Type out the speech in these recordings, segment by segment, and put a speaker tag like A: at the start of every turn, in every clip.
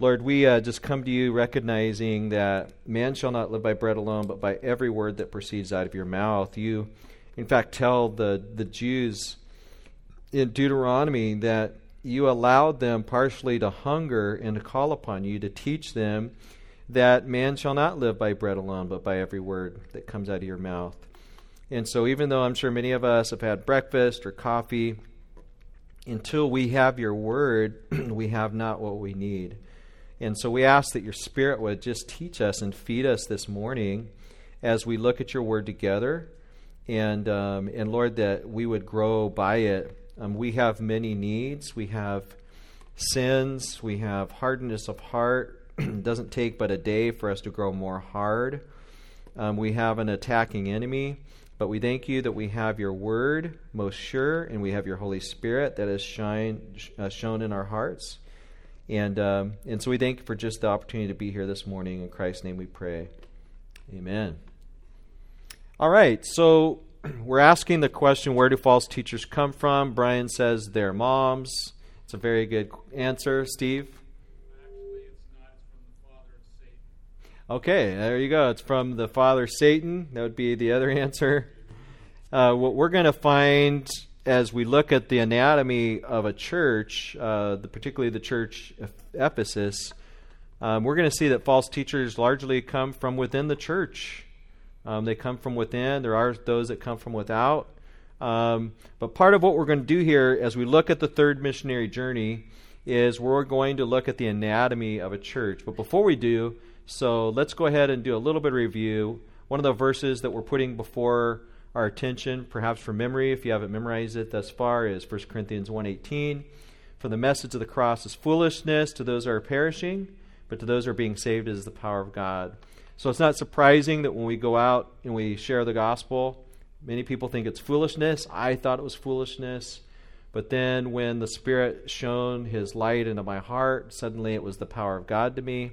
A: Lord, we uh, just come to you recognizing that man shall not live by bread alone, but by every word that proceeds out of your mouth. You, in fact, tell the, the Jews in Deuteronomy that you allowed them partially to hunger and to call upon you to teach them that man shall not live by bread alone, but by every word that comes out of your mouth. And so, even though I'm sure many of us have had breakfast or coffee, until we have your word, we have not what we need. And so, we ask that your spirit would just teach us and feed us this morning as we look at your word together. And, um, and Lord, that we would grow by it. Um, we have many needs. We have sins. We have hardness of heart. it doesn't take but a day for us to grow more hard. Um, we have an attacking enemy, but we thank you that we have your word most sure, and we have your Holy Spirit that is shine, uh, shown in our hearts. And, um, and so we thank you for just the opportunity to be here this morning. In Christ's name we pray. Amen. All right, so we're asking the question where do false teachers come from? Brian says they're moms. It's a very good answer. Steve? Okay, there you go. It's from the father Satan. That would be the other answer. Uh, what we're going to find as we look at the anatomy of a church, uh, the, particularly the church of Ephesus, um, we're going to see that false teachers largely come from within the church. Um, they come from within. There are those that come from without. Um, but part of what we're going to do here as we look at the third missionary journey is we're going to look at the anatomy of a church. But before we do, so let's go ahead and do a little bit of review. One of the verses that we're putting before our attention, perhaps from memory, if you haven't memorized it thus far, is 1 Corinthians 1.18. For the message of the cross is foolishness to those who are perishing, but to those who are being saved is the power of God. So it's not surprising that when we go out and we share the gospel, many people think it's foolishness. I thought it was foolishness. But then when the Spirit shone His light into my heart, suddenly it was the power of God to me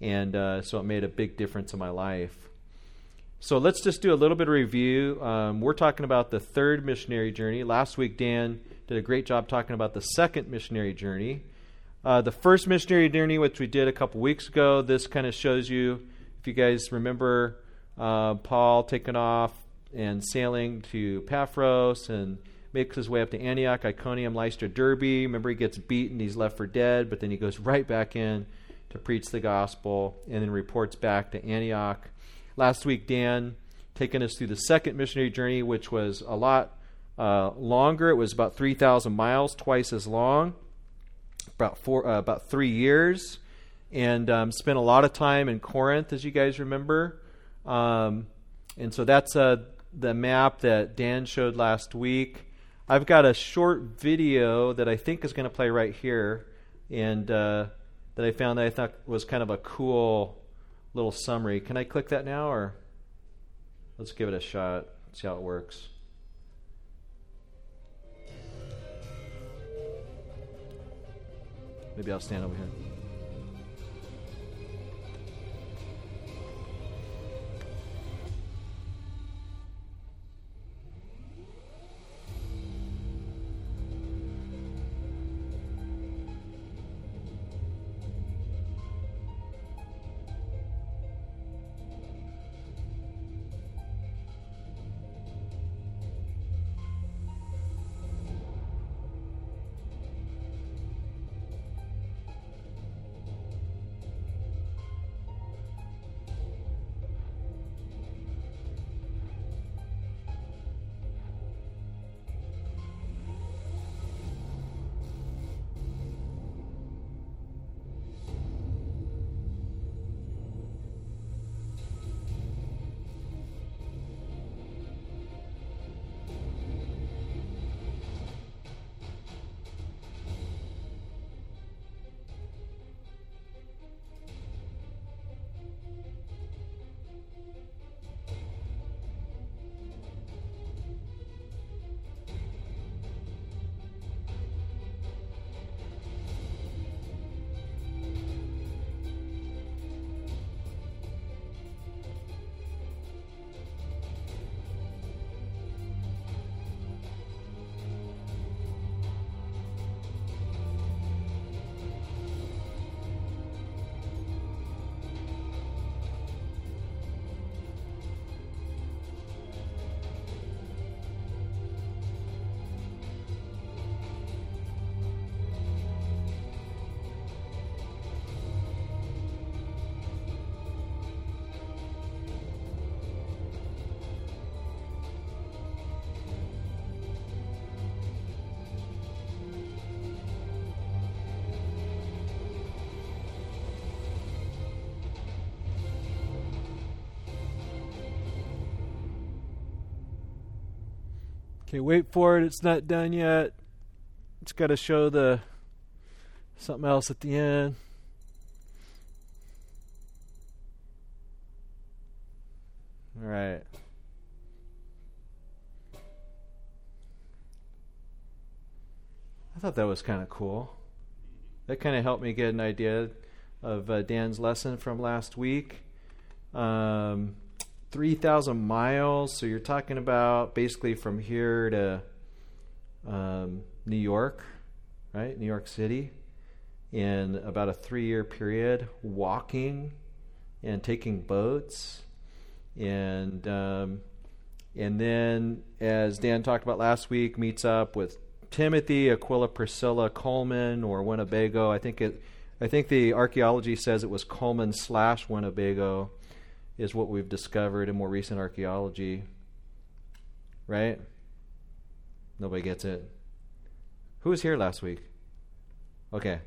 A: and uh, so it made a big difference in my life. So let's just do a little bit of review. Um, we're talking about the third missionary journey. Last week, Dan did a great job talking about the second missionary journey. Uh, the first missionary journey, which we did a couple weeks ago, this kind of shows you, if you guys remember, uh, Paul taking off and sailing to Paphos and makes his way up to Antioch, Iconium, Lystra, Derbe. Remember, he gets beaten, he's left for dead, but then he goes right back in to preach the gospel and then reports back to Antioch. Last week, Dan taken us through the second missionary journey, which was a lot uh, longer. It was about 3,000 miles, twice as long, about four, uh, about three years, and um, spent a lot of time in Corinth, as you guys remember. Um, and so that's uh, the map that Dan showed last week. I've got a short video that I think is going to play right here, and uh, that I found that I thought was kind of a cool little summary. Can I click that now, or let's give it a shot, see how it works. Maybe I'll stand over here. Okay, wait for it. It's not done yet. It's got to show the something else at the end. All right. I thought that was kind of cool. That kind of helped me get an idea of uh, Dan's lesson from last week. Um, 3,000 miles, so you're talking about basically from here to um, New York, right? New York City, in about a three year period, walking and taking boats. And um, and then, as Dan talked about last week, meets up with Timothy, Aquila, Priscilla, Coleman, or Winnebago. I think it. I think the archaeology says it was Coleman slash Winnebago, is what we've discovered in more recent archaeology. Right? Nobody gets it. Who was here last week? Okay.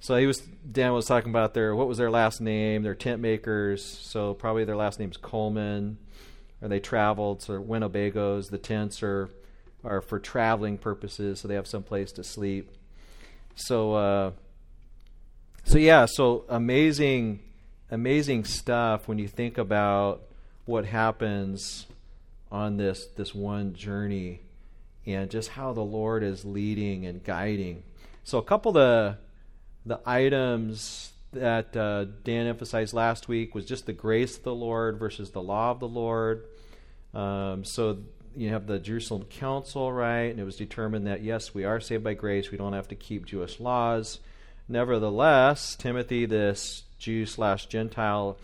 A: So he was Dan was talking about their what was their last name, their tent makers. So probably their last name's Coleman, or they traveled. So Winnebagos. The tents are are for traveling purposes, so they have some place to sleep. So, uh, so yeah, so amazing, amazing stuff when you think about what happens on this this one journey, and just how the Lord is leading and guiding. So, a couple of the the items that uh, Dan emphasized last week was just the grace of the Lord versus the law of the Lord. Um, so you have the Jerusalem Council, right? And it was determined that yes, we are saved by grace. We don't have to keep Jewish laws. Nevertheless, Timothy, this Jew slash Gentile,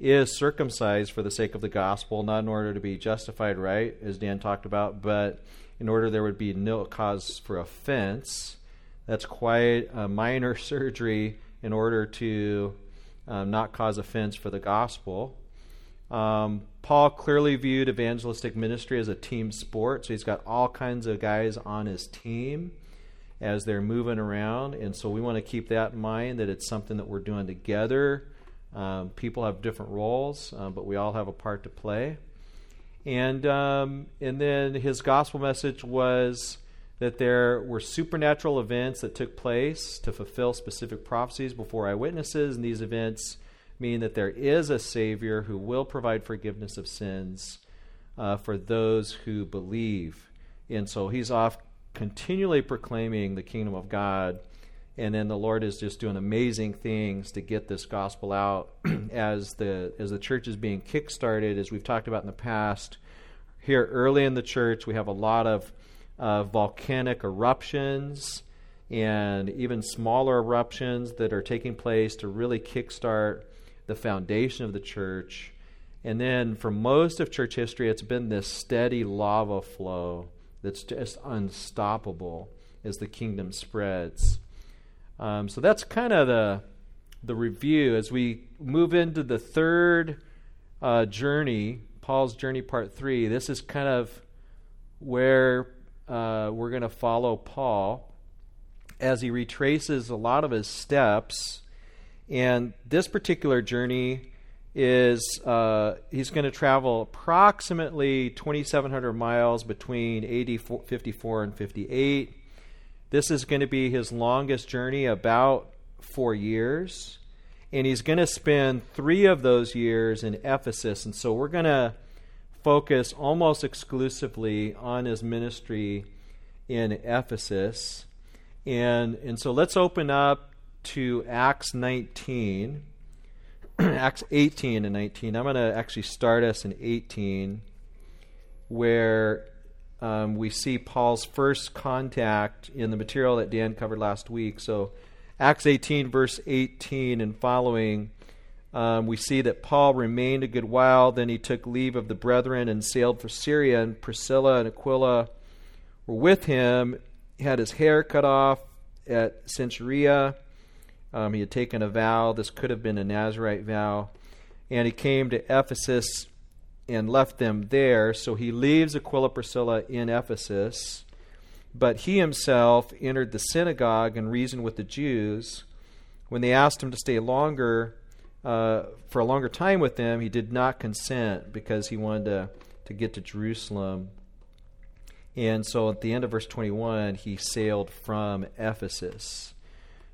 A: is circumcised for the sake of the gospel, not in order to be justified, right, as Dan talked about, but in order there would be no cause for offense. That's quite a minor surgery in order to um, not cause offense for the gospel. Um, Paul clearly viewed evangelistic ministry as a team sport, so he's got all kinds of guys on his team as they're moving around, and so we want to keep that in mind that it's something that we're doing together. Um, people have different roles, uh, but we all have a part to play. And um, and then his gospel message was that there were supernatural events that took place to fulfill specific prophecies before eyewitnesses, and these events mean that there is a Savior who will provide forgiveness of sins uh, for those who believe. And so he's off continually proclaiming the kingdom of God. And then the Lord is just doing amazing things to get this gospel out as the as the church is being kickstarted, as we've talked about in the past. Here early in the church, we have a lot of uh, volcanic eruptions and even smaller eruptions that are taking place to really kickstart the foundation of the church. And then for most of church history, it's been this steady lava flow that's just unstoppable as the kingdom spreads. Um, so that's kind of the the review as we move into the third uh, journey, Paul's journey, part three. This is kind of where uh, we're going to follow Paul as he retraces a lot of his steps and this particular journey is uh, he's going to travel approximately 2,700 miles between AD 54 and 58. This is going to be his longest journey, about four years. And he's going to spend three of those years in Ephesus. And so we're going to focus almost exclusively on his ministry in Ephesus. And, and so let's open up to Acts 19, Acts 18 and 19. I'm going to actually start us in 18, where um, we see Paul's first contact in the material that Dan covered last week. So, Acts 18, verse 18 and following, um, we see that Paul remained a good while. Then he took leave of the brethren and sailed for Syria, and Priscilla and Aquila were with him. He had his hair cut off at Cenchrea um, he had taken a vow. This could have been a Nazarite vow. And he came to Ephesus and left them there. So he leaves Aquila Priscilla in Ephesus. But he himself entered the synagogue and reasoned with the Jews. When they asked him to stay longer, uh, for a longer time with them, he did not consent because he wanted to, to get to Jerusalem. And so at the end of verse 21, he sailed from Ephesus.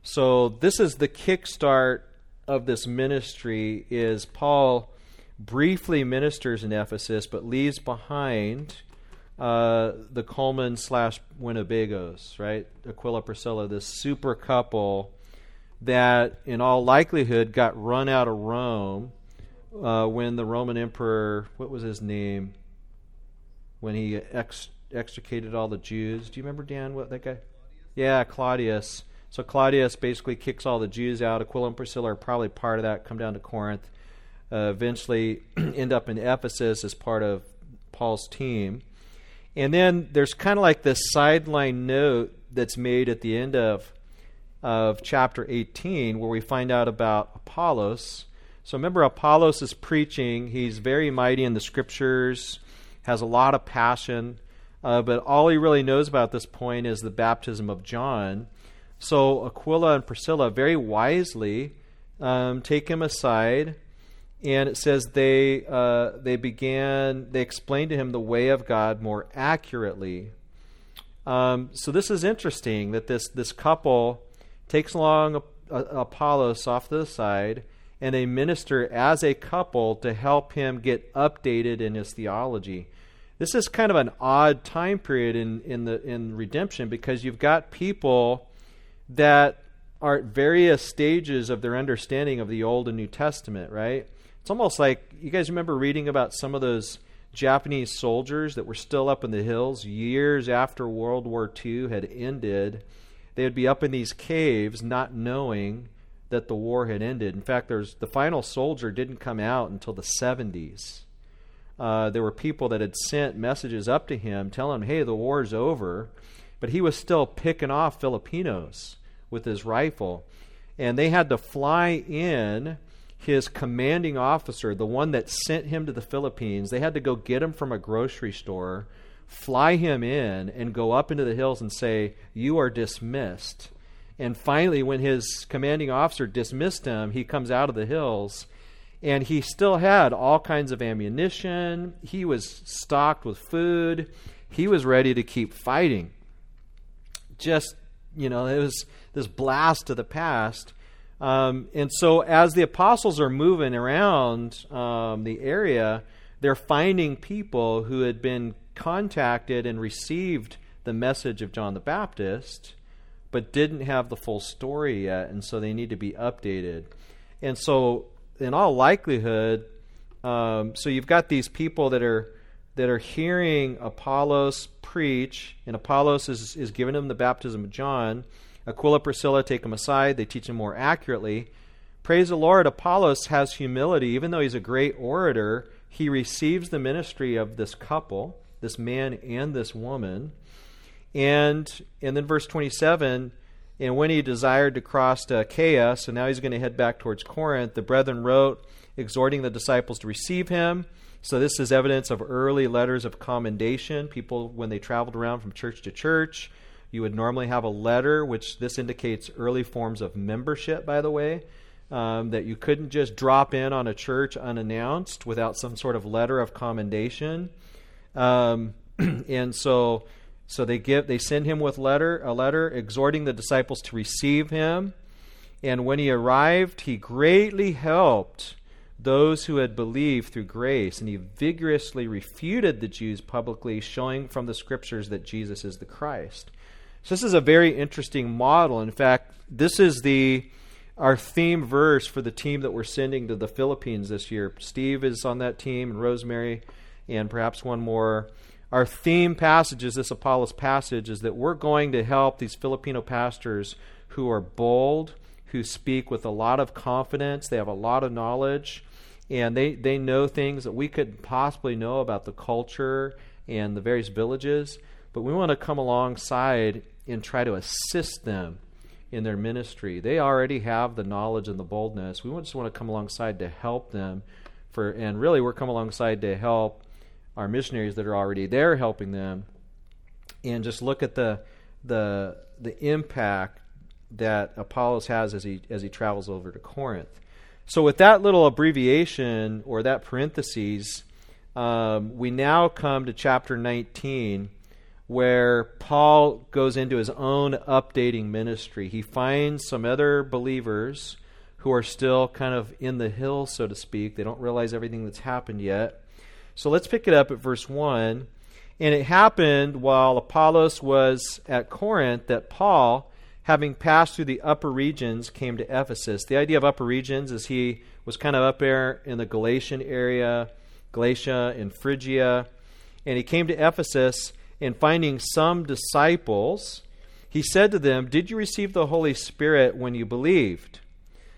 A: So this is the kickstart of this ministry is Paul briefly ministers in Ephesus but leaves behind uh, the Coleman slash Winnebagos, right? Aquila Priscilla, this super couple that in all likelihood got run out of Rome uh, when the Roman emperor, what was his name? When he ex- extricated all the Jews. Do you remember, Dan, what that guy? Yeah, Claudius. So Claudius basically kicks all the Jews out. Aquila and Priscilla are probably part of that, come down to Corinth. Uh, eventually end up in Ephesus as part of Paul's team. And then there's kind of like this sideline note that's made at the end of of chapter 18 where we find out about Apollos. So remember Apollos is preaching, he's very mighty in the scriptures, has a lot of passion, uh, but all he really knows about this point is the baptism of John. So Aquila and Priscilla very wisely um, take him aside and it says they uh, they began they explained to him the way of God more accurately. Um, so this is interesting that this this couple takes along Apollos off to the side and they minister as a couple to help him get updated in his theology. This is kind of an odd time period in, in the in redemption because you've got people that are at various stages of their understanding of the Old and New Testament, right? It's almost like you guys remember reading about some of those Japanese soldiers that were still up in the hills years after World War II had ended. They would be up in these caves not knowing that the war had ended. In fact, there's the final soldier didn't come out until the 70s. Uh, there were people that had sent messages up to him telling him, "Hey, the war's over," but he was still picking off Filipinos with his rifle, and they had to fly in his commanding officer, the one that sent him to the Philippines, they had to go get him from a grocery store, fly him in, and go up into the hills and say, You are dismissed. And finally, when his commanding officer dismissed him, he comes out of the hills and he still had all kinds of ammunition. He was stocked with food. He was ready to keep fighting. Just, you know, it was this blast to the past. Um, and so, as the apostles are moving around um, the area, they're finding people who had been contacted and received the message of John the Baptist, but didn't have the full story yet, and so they need to be updated. And so, in all likelihood, um, so you've got these people that are that are hearing Apollos preach, and Apollos is, is giving them the baptism of John Aquila, Priscilla take him aside. They teach him more accurately. Praise the Lord, Apollos has humility. Even though he's a great orator, he receives the ministry of this couple, this man and this woman. And, and then verse 27 and when he desired to cross to Achaia, so now he's going to head back towards Corinth, the brethren wrote, exhorting the disciples to receive him. So this is evidence of early letters of commendation. People, when they traveled around from church to church, you would normally have a letter, which this indicates early forms of membership, by the way, um, that you couldn't just drop in on a church unannounced without some sort of letter of commendation. Um, and so, so they give they send him with letter a letter exhorting the disciples to receive him. And when he arrived, he greatly helped those who had believed through grace, and he vigorously refuted the Jews publicly, showing from the scriptures that Jesus is the Christ. So this is a very interesting model. In fact, this is the our theme verse for the team that we're sending to the Philippines this year. Steve is on that team, and Rosemary, and perhaps one more. Our theme passage is this Apollos passage is that we're going to help these Filipino pastors who are bold, who speak with a lot of confidence, they have a lot of knowledge, and they, they know things that we could possibly know about the culture and the various villages. But we want to come alongside and try to assist them in their ministry. They already have the knowledge and the boldness. We just want to come alongside to help them for and really we're come alongside to help our missionaries that are already there helping them and just look at the the the impact that Apollos has as he as he travels over to Corinth. So with that little abbreviation or that parentheses, um, we now come to chapter 19 where Paul goes into his own updating ministry. He finds some other believers who are still kind of in the hill, so to speak. They don't realize everything that's happened yet. So let's pick it up at verse 1. And it happened while Apollos was at Corinth that Paul, having passed through the upper regions, came to Ephesus. The idea of upper regions is he was kind of up there in the Galatian area, Galatia and Phrygia. And he came to Ephesus and finding some disciples, he said to them, Did you receive the Holy Spirit when you believed?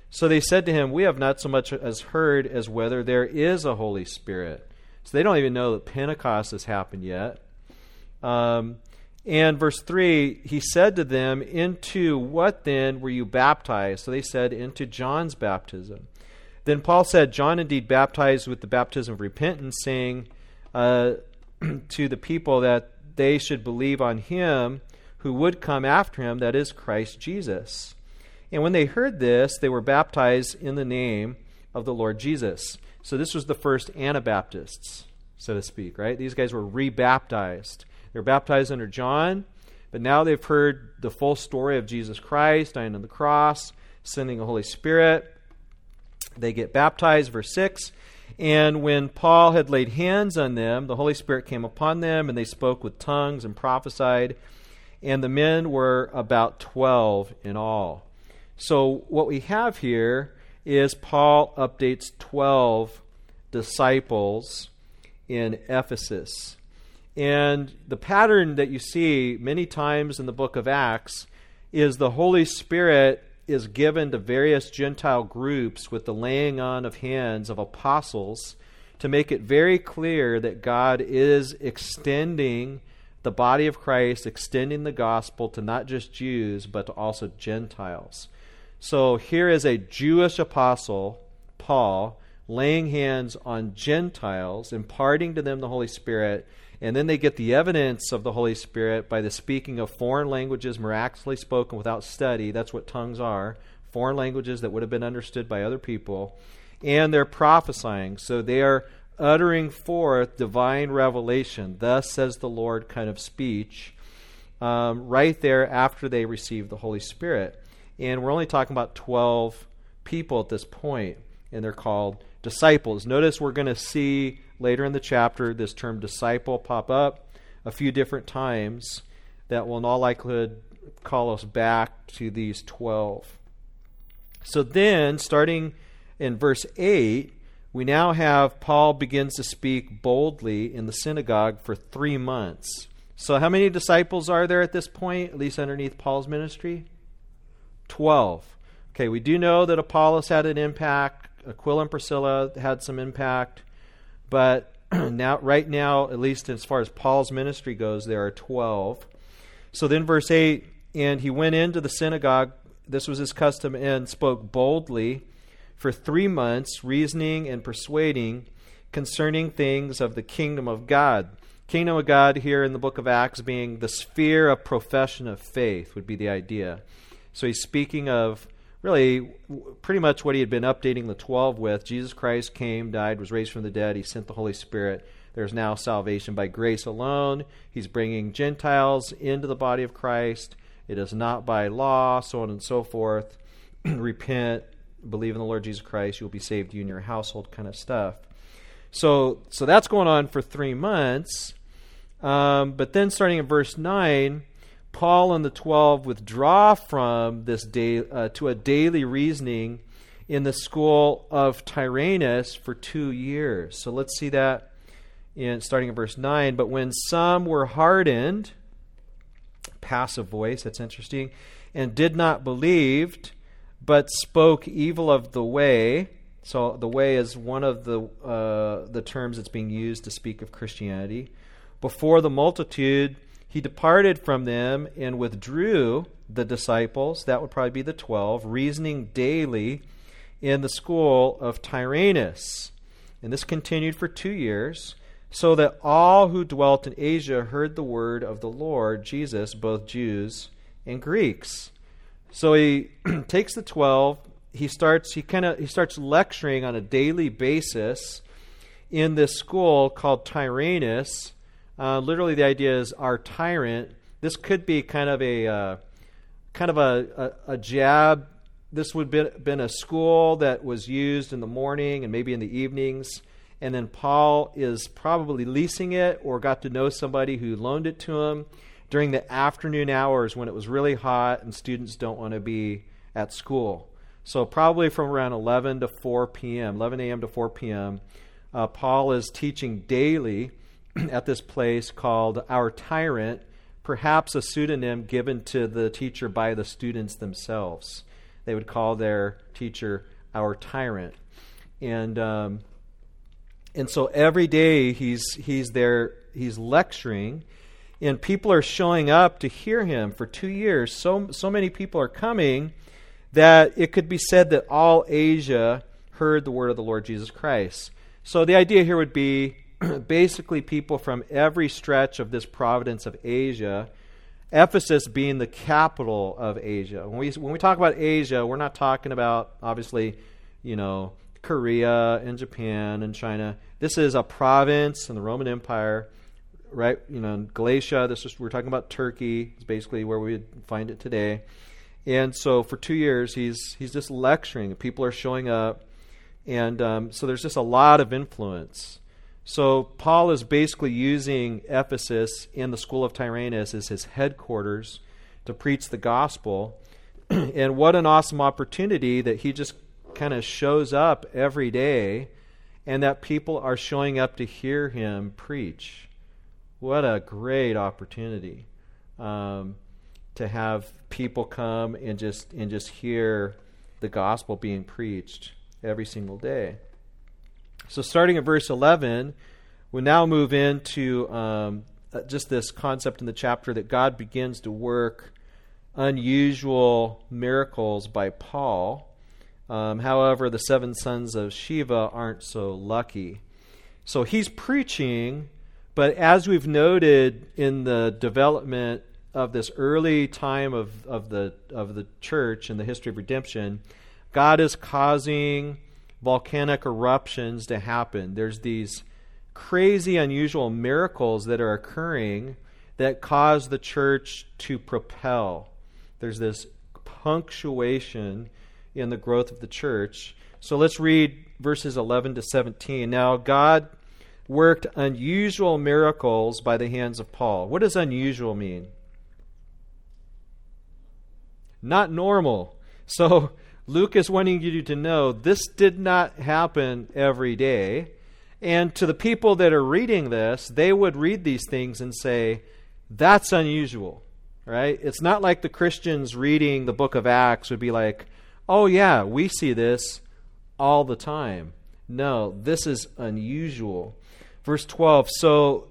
A: So they said to him, We have not so much as heard as whether there is a Holy Spirit. So they don't even know that Pentecost has happened yet. Um, and verse 3, he said to them, Into what then were you baptized? So they said, Into John's baptism. Then Paul said, John indeed baptized with the baptism of repentance, saying uh, to the people that they should believe on him who would come after him, that is Christ Jesus. And when they heard this, they were baptized in the name of the Lord Jesus. So this was the first Anabaptists, so to speak, right? These guys were rebaptized. They were baptized under John, but now they've heard the full story of Jesus Christ dying on the cross, sending the Holy Spirit. They get baptized, verse 6. And when Paul had laid hands on them, the Holy Spirit came upon them, and they spoke with tongues and prophesied. And the men were about 12 in all. So, what we have here is Paul updates 12 disciples in Ephesus. And the pattern that you see many times in the book of Acts is the Holy Spirit is given to various Gentile groups with the laying on of hands of apostles to make it very clear that God is extending the body of Christ, extending the gospel to not just Jews, but to also Gentiles. So here is a Jewish apostle, Paul, laying hands on Gentiles, imparting to them the Holy Spirit and then they get the evidence of the Holy Spirit by the speaking of foreign languages miraculously spoken without study. That's what tongues are foreign languages that would have been understood by other people. And they're prophesying. So they are uttering forth divine revelation. Thus says the Lord kind of speech um, right there after they receive the Holy Spirit. And we're only talking about 12 people at this point, and they're called disciples. Notice we're going to see later in the chapter this term disciple pop up a few different times that will in all likelihood call us back to these 12. So then, starting in verse 8, we now have Paul begins to speak boldly in the synagogue for three months. So, how many disciples are there at this point, at least underneath Paul's ministry? Twelve. Okay, we do know that Apollos had an impact, Aquila and Priscilla had some impact. But now, right now, at least as far as Paul's ministry goes, there are 12. So then, verse 8 and he went into the synagogue, this was his custom, and spoke boldly for three months, reasoning and persuading concerning things of the kingdom of God. Kingdom of God here in the book of Acts being the sphere of profession of faith, would be the idea. So he's speaking of really pretty much what he had been updating the 12 with. Jesus Christ came, died, was raised from the dead. He sent the Holy Spirit. There's now salvation by grace alone. He's bringing Gentiles into the body of Christ. It is not by law, so on and so forth. Repent, believe in the Lord Jesus Christ, you'll be saved, you and your household kind of stuff. So, so that's going on for three months. Um, but then starting in verse 9, Paul and the twelve withdraw from this day uh, to a daily reasoning in the school of Tyrannus for two years. So let's see that in starting in verse nine. But when some were hardened, passive voice, that's interesting, and did not believe, but spoke evil of the way. So the way is one of the uh, the terms that's being used to speak of Christianity. Before the multitude he departed from them and withdrew the disciples, that would probably be the twelve, reasoning daily in the school of Tyrannus. And this continued for two years, so that all who dwelt in Asia heard the word of the Lord Jesus, both Jews and Greeks. So he takes the twelve. He starts. He kind of. He starts lecturing on a daily basis in this school called Tyrannus Uh, literally, the idea is our tyrant. This could be kind of a uh, kind of a, a, a jab. This would have been a school that was used in the morning and maybe in the evenings. And then Paul is probably leasing it or got to know somebody who loaned it to him during the afternoon hours when it was really hot and students don't want to be at school. So, probably from around 11 to 4 p.m., 11 a.m. to 4 p.m., uh, Paul is teaching daily at this place called Our Tyrant, perhaps a pseudonym given to the teacher by the students themselves. They would call their teacher Our Tyrant. And. Um, and so every day he's he's there he's lecturing and people are showing up to hear him for 2 years so so many people are coming that it could be said that all Asia heard the word of the Lord Jesus Christ. So the idea here would be basically people from every stretch of this providence of Asia, Ephesus being the capital of Asia. When we when we talk about Asia, we're not talking about obviously, you know, Korea and Japan and China. This is a province in the Roman Empire, right? You know, Galatia. This is we're talking about Turkey. It's basically where we find it today. And so for two years, he's he's just lecturing. People are showing up, and um, so there's just a lot of influence. So Paul is basically using Ephesus in the school of Tyrannus as his headquarters to preach the gospel. and what an awesome opportunity that he just kind of shows up every day and that people are showing up to hear him preach. What a great opportunity um, to have people come and just and just hear the gospel being preached every single day. So, starting at verse 11, we now move into um, uh, just this concept in the chapter that God begins to work unusual miracles by Paul. Um, however, the seven sons of Sceva aren't so lucky. So he's preaching, but as we've noted in the development of this early time of, of, the, of the church and the history of redemption, God is causing volcanic eruptions to happen. There's these crazy, unusual miracles that are occurring that cause the church to propel. There's this punctuation in the growth of the church. So let's read verses 11 to 17. Now, God worked unusual miracles by the hands of Paul. What does unusual mean? Not normal. So, Luke is wanting you to know this did not happen every day. And to the people that are reading this, they would read these things and say, that's unusual, right? It's not like the Christians reading the book of Acts would be like, oh, yeah, we see this all the time. No, this is unusual. Verse 12 so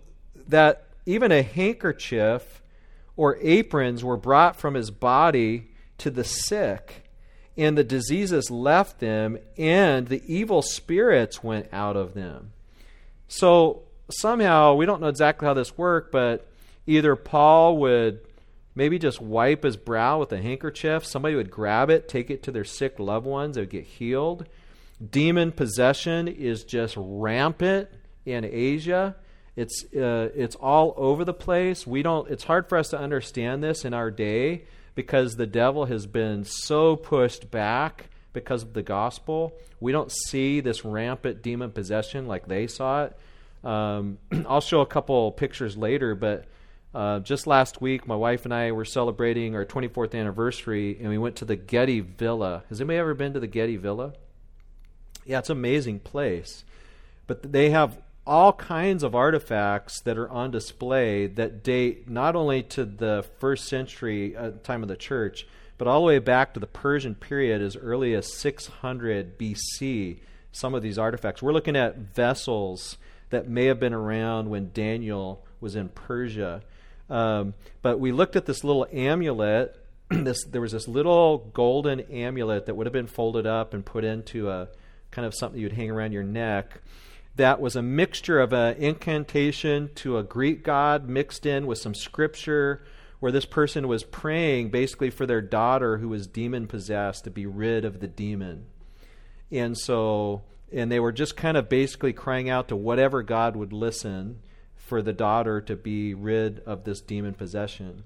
A: that even a handkerchief or aprons were brought from his body to the sick, and the diseases left them, and the evil spirits went out of them. So somehow, we don't know exactly how this worked, but either Paul would maybe just wipe his brow with a handkerchief. Somebody would grab it, take it to their sick loved ones, they would get healed. Demon possession is just rampant in Asia. It's uh, it's all over the place. We don't. It's hard for us to understand this in our day because the devil has been so pushed back because of the gospel. We don't see this rampant demon possession like they saw it. Um, I'll show a couple pictures later, but uh, just last week, my wife and I were celebrating our 24th anniversary, and we went to the Getty Villa. Has anybody ever been to the Getty Villa? Yeah, it's an amazing place. But they have all kinds of artifacts that are on display that date not only to the first century uh, time of the church, but all the way back to the Persian period as early as 600 BC. Some of these artifacts. We're looking at vessels that may have been around when Daniel was in Persia. Um, but we looked at this little amulet. this there was this little golden amulet that would have been folded up and put into a kind of something you'd hang around your neck. That was a mixture of an incantation to a Greek god mixed in with some scripture, where this person was praying basically for their daughter who was demon possessed to be rid of the demon. And so, and they were just kind of basically crying out to whatever God would listen for the daughter to be rid of this demon possession.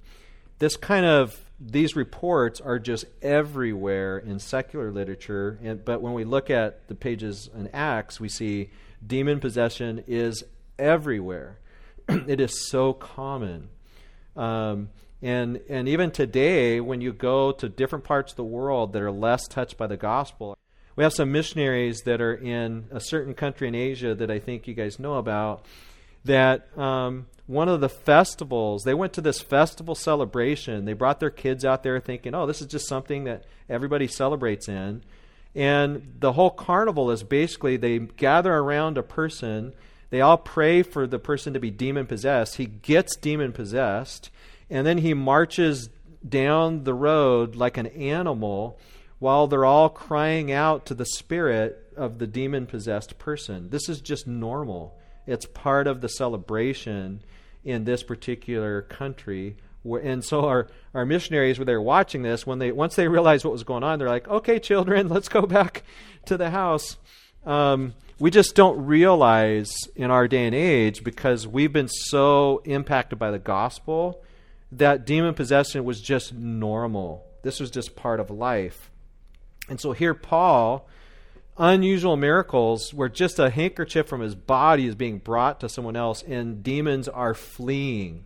A: This kind of these reports are just everywhere in secular literature, and, but when we look at the pages in Acts, we see demon possession is everywhere. it is so common. Um, and, and even today, when you go to different parts of the world that are less touched by the gospel, we have some missionaries that are in a certain country in Asia that I think you guys know about. That um, one of the festivals, they went to this festival celebration. They brought their kids out there thinking, oh, this is just something that everybody celebrates in. And the whole carnival is basically they gather around a person. They all pray for the person to be demon possessed. He gets demon possessed. And then he marches down the road like an animal while they're all crying out to the spirit of the demon possessed person. This is just normal. It's part of the celebration in this particular country. And so our, our missionaries, were there watching this, when they once they realized what was going on, they're like, "Okay, children, let's go back to the house." Um, we just don't realize in our day and age because we've been so impacted by the gospel that demon possession was just normal. This was just part of life. And so here, Paul unusual miracles where just a handkerchief from his body is being brought to someone else and demons are fleeing.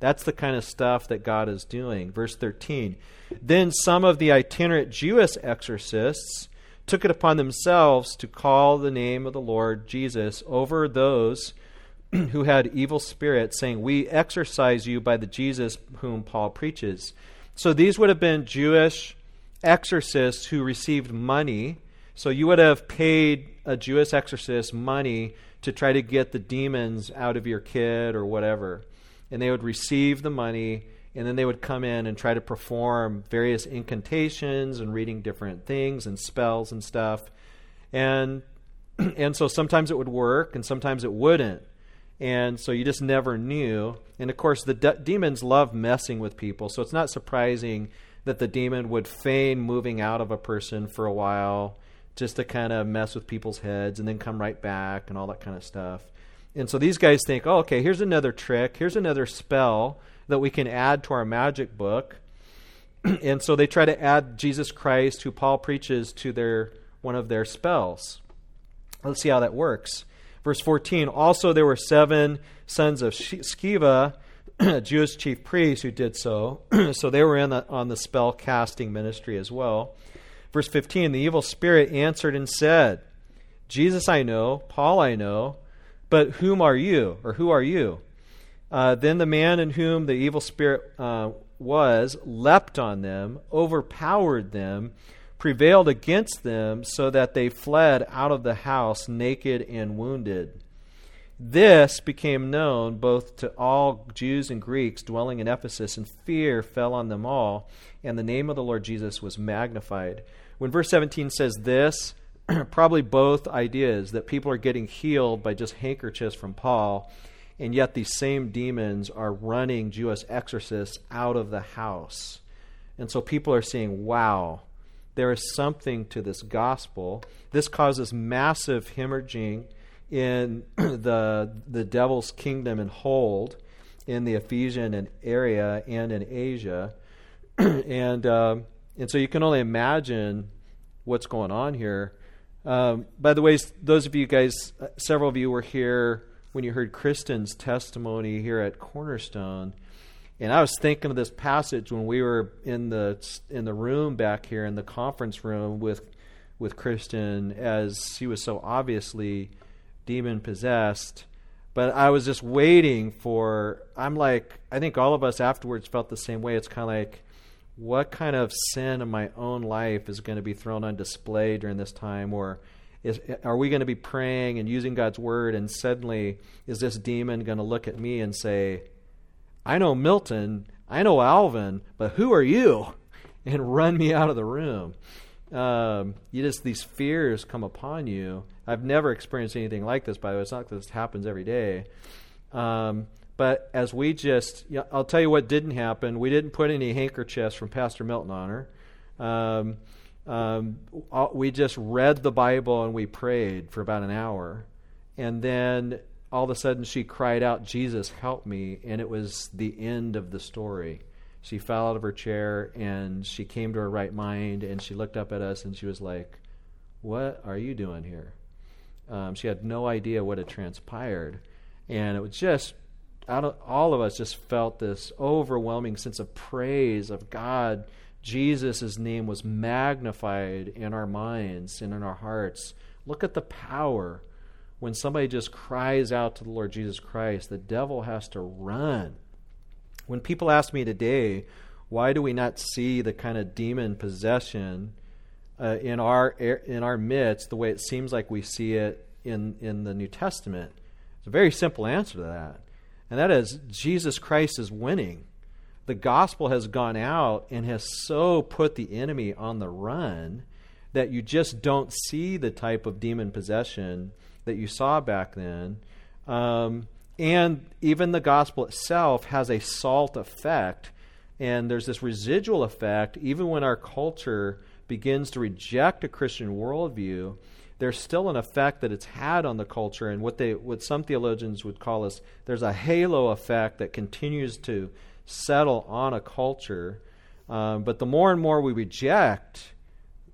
A: That's the kind of stuff that God is doing. Verse 13. Then some of the itinerant Jewish exorcists took it upon themselves to call the name of the Lord Jesus over those who had evil spirits, saying, We exorcise you by the Jesus whom Paul preaches. So these would have been Jewish exorcists who received money so you would have paid a Jewish exorcist money to try to get the demons out of your kid or whatever. And they would receive the money, and then they would come in and try to perform various incantations and reading different things and spells and stuff. And and so sometimes it would work and sometimes it wouldn't. And so you just never knew. And of course, the de- demons love messing with people, so it's not surprising that the demon would feign moving out of a person for a while just to kind of mess with people's heads and then come right back and all that kind of stuff. And so these guys think, oh, okay, here's another trick, here's another spell that we can add to our magic book. and so they try to add Jesus Christ, who Paul preaches, to their one of their spells. Let's see how that works. Verse 14 Also, there were seven sons of Sceva, Jewish chief priests, who did so. so they were in the, on the spell casting ministry as well. Verse 15 The evil spirit answered and said, Jesus I know, Paul I know, but whom are you? Or who are you? Uh, then the man in whom the evil spirit uh, was leapt on them, overpowered them, prevailed against them, so that they fled out of the house naked and wounded. This became known both to all Jews and Greeks dwelling in Ephesus, and fear fell on them all, and the name of the Lord Jesus was magnified. When verse 17 says this, probably both ideas that people are getting healed by just handkerchiefs from Paul, and yet these same demons are running Jewish exorcists out of the house. And so people are saying, wow, there is something to this gospel. This causes massive hemorrhaging in the, the devil's kingdom and hold in the Ephesian and area and in Asia. and. Uh, and so you can only imagine what's going on here. Um, by the way, those of you guys, uh, several of you were here when you heard Kristen's testimony here at Cornerstone. And I was thinking of this passage when we were in the in the room back here in the conference room with with Kristen, as she was so obviously demon possessed. But I was just waiting for. I'm like, I think all of us afterwards felt the same way. It's kind of like what kind of sin in my own life is going to be thrown on display during this time? Or is, are we going to be praying and using God's word and suddenly is this demon going to look at me and say I know Milton I know Alvin but who are you? and run me out of the room. Um, you just these fears come upon you. I've never experienced anything like this by the way. It's not that this happens every day. Um, but as we just, I'll tell you what didn't happen. We didn't put any handkerchiefs from Pastor Milton on her. Um, um, we just read the Bible and we prayed for about an hour. And then all of a sudden she cried out, Jesus, help me. And it was the end of the story. She fell out of her chair and she came to her right mind and she looked up at us and she was like, What are you doing here? Um, she had no idea what had transpired. And it was just, out of, all of us just felt this overwhelming sense of praise of God. Jesus' name was magnified in our minds and in our hearts. Look at the power when somebody just cries out to the Lord Jesus Christ, the devil has to run. When people ask me today, why do we not see the kind of demon possession uh, in our in our midst the way it seems like we see it in in the New Testament? It's a very simple answer to that, and that is Jesus Christ is winning. The gospel has gone out and has so put the enemy on the run that you just don't see the type of demon possession that you saw back then. Um, and even the gospel itself has a salt effect. And there's this residual effect, even when our culture begins to reject a Christian worldview, there's still an effect that it's had on the culture, and what they, what some theologians would call us, there's a halo effect that continues to settle on a culture. Um, but the more and more we reject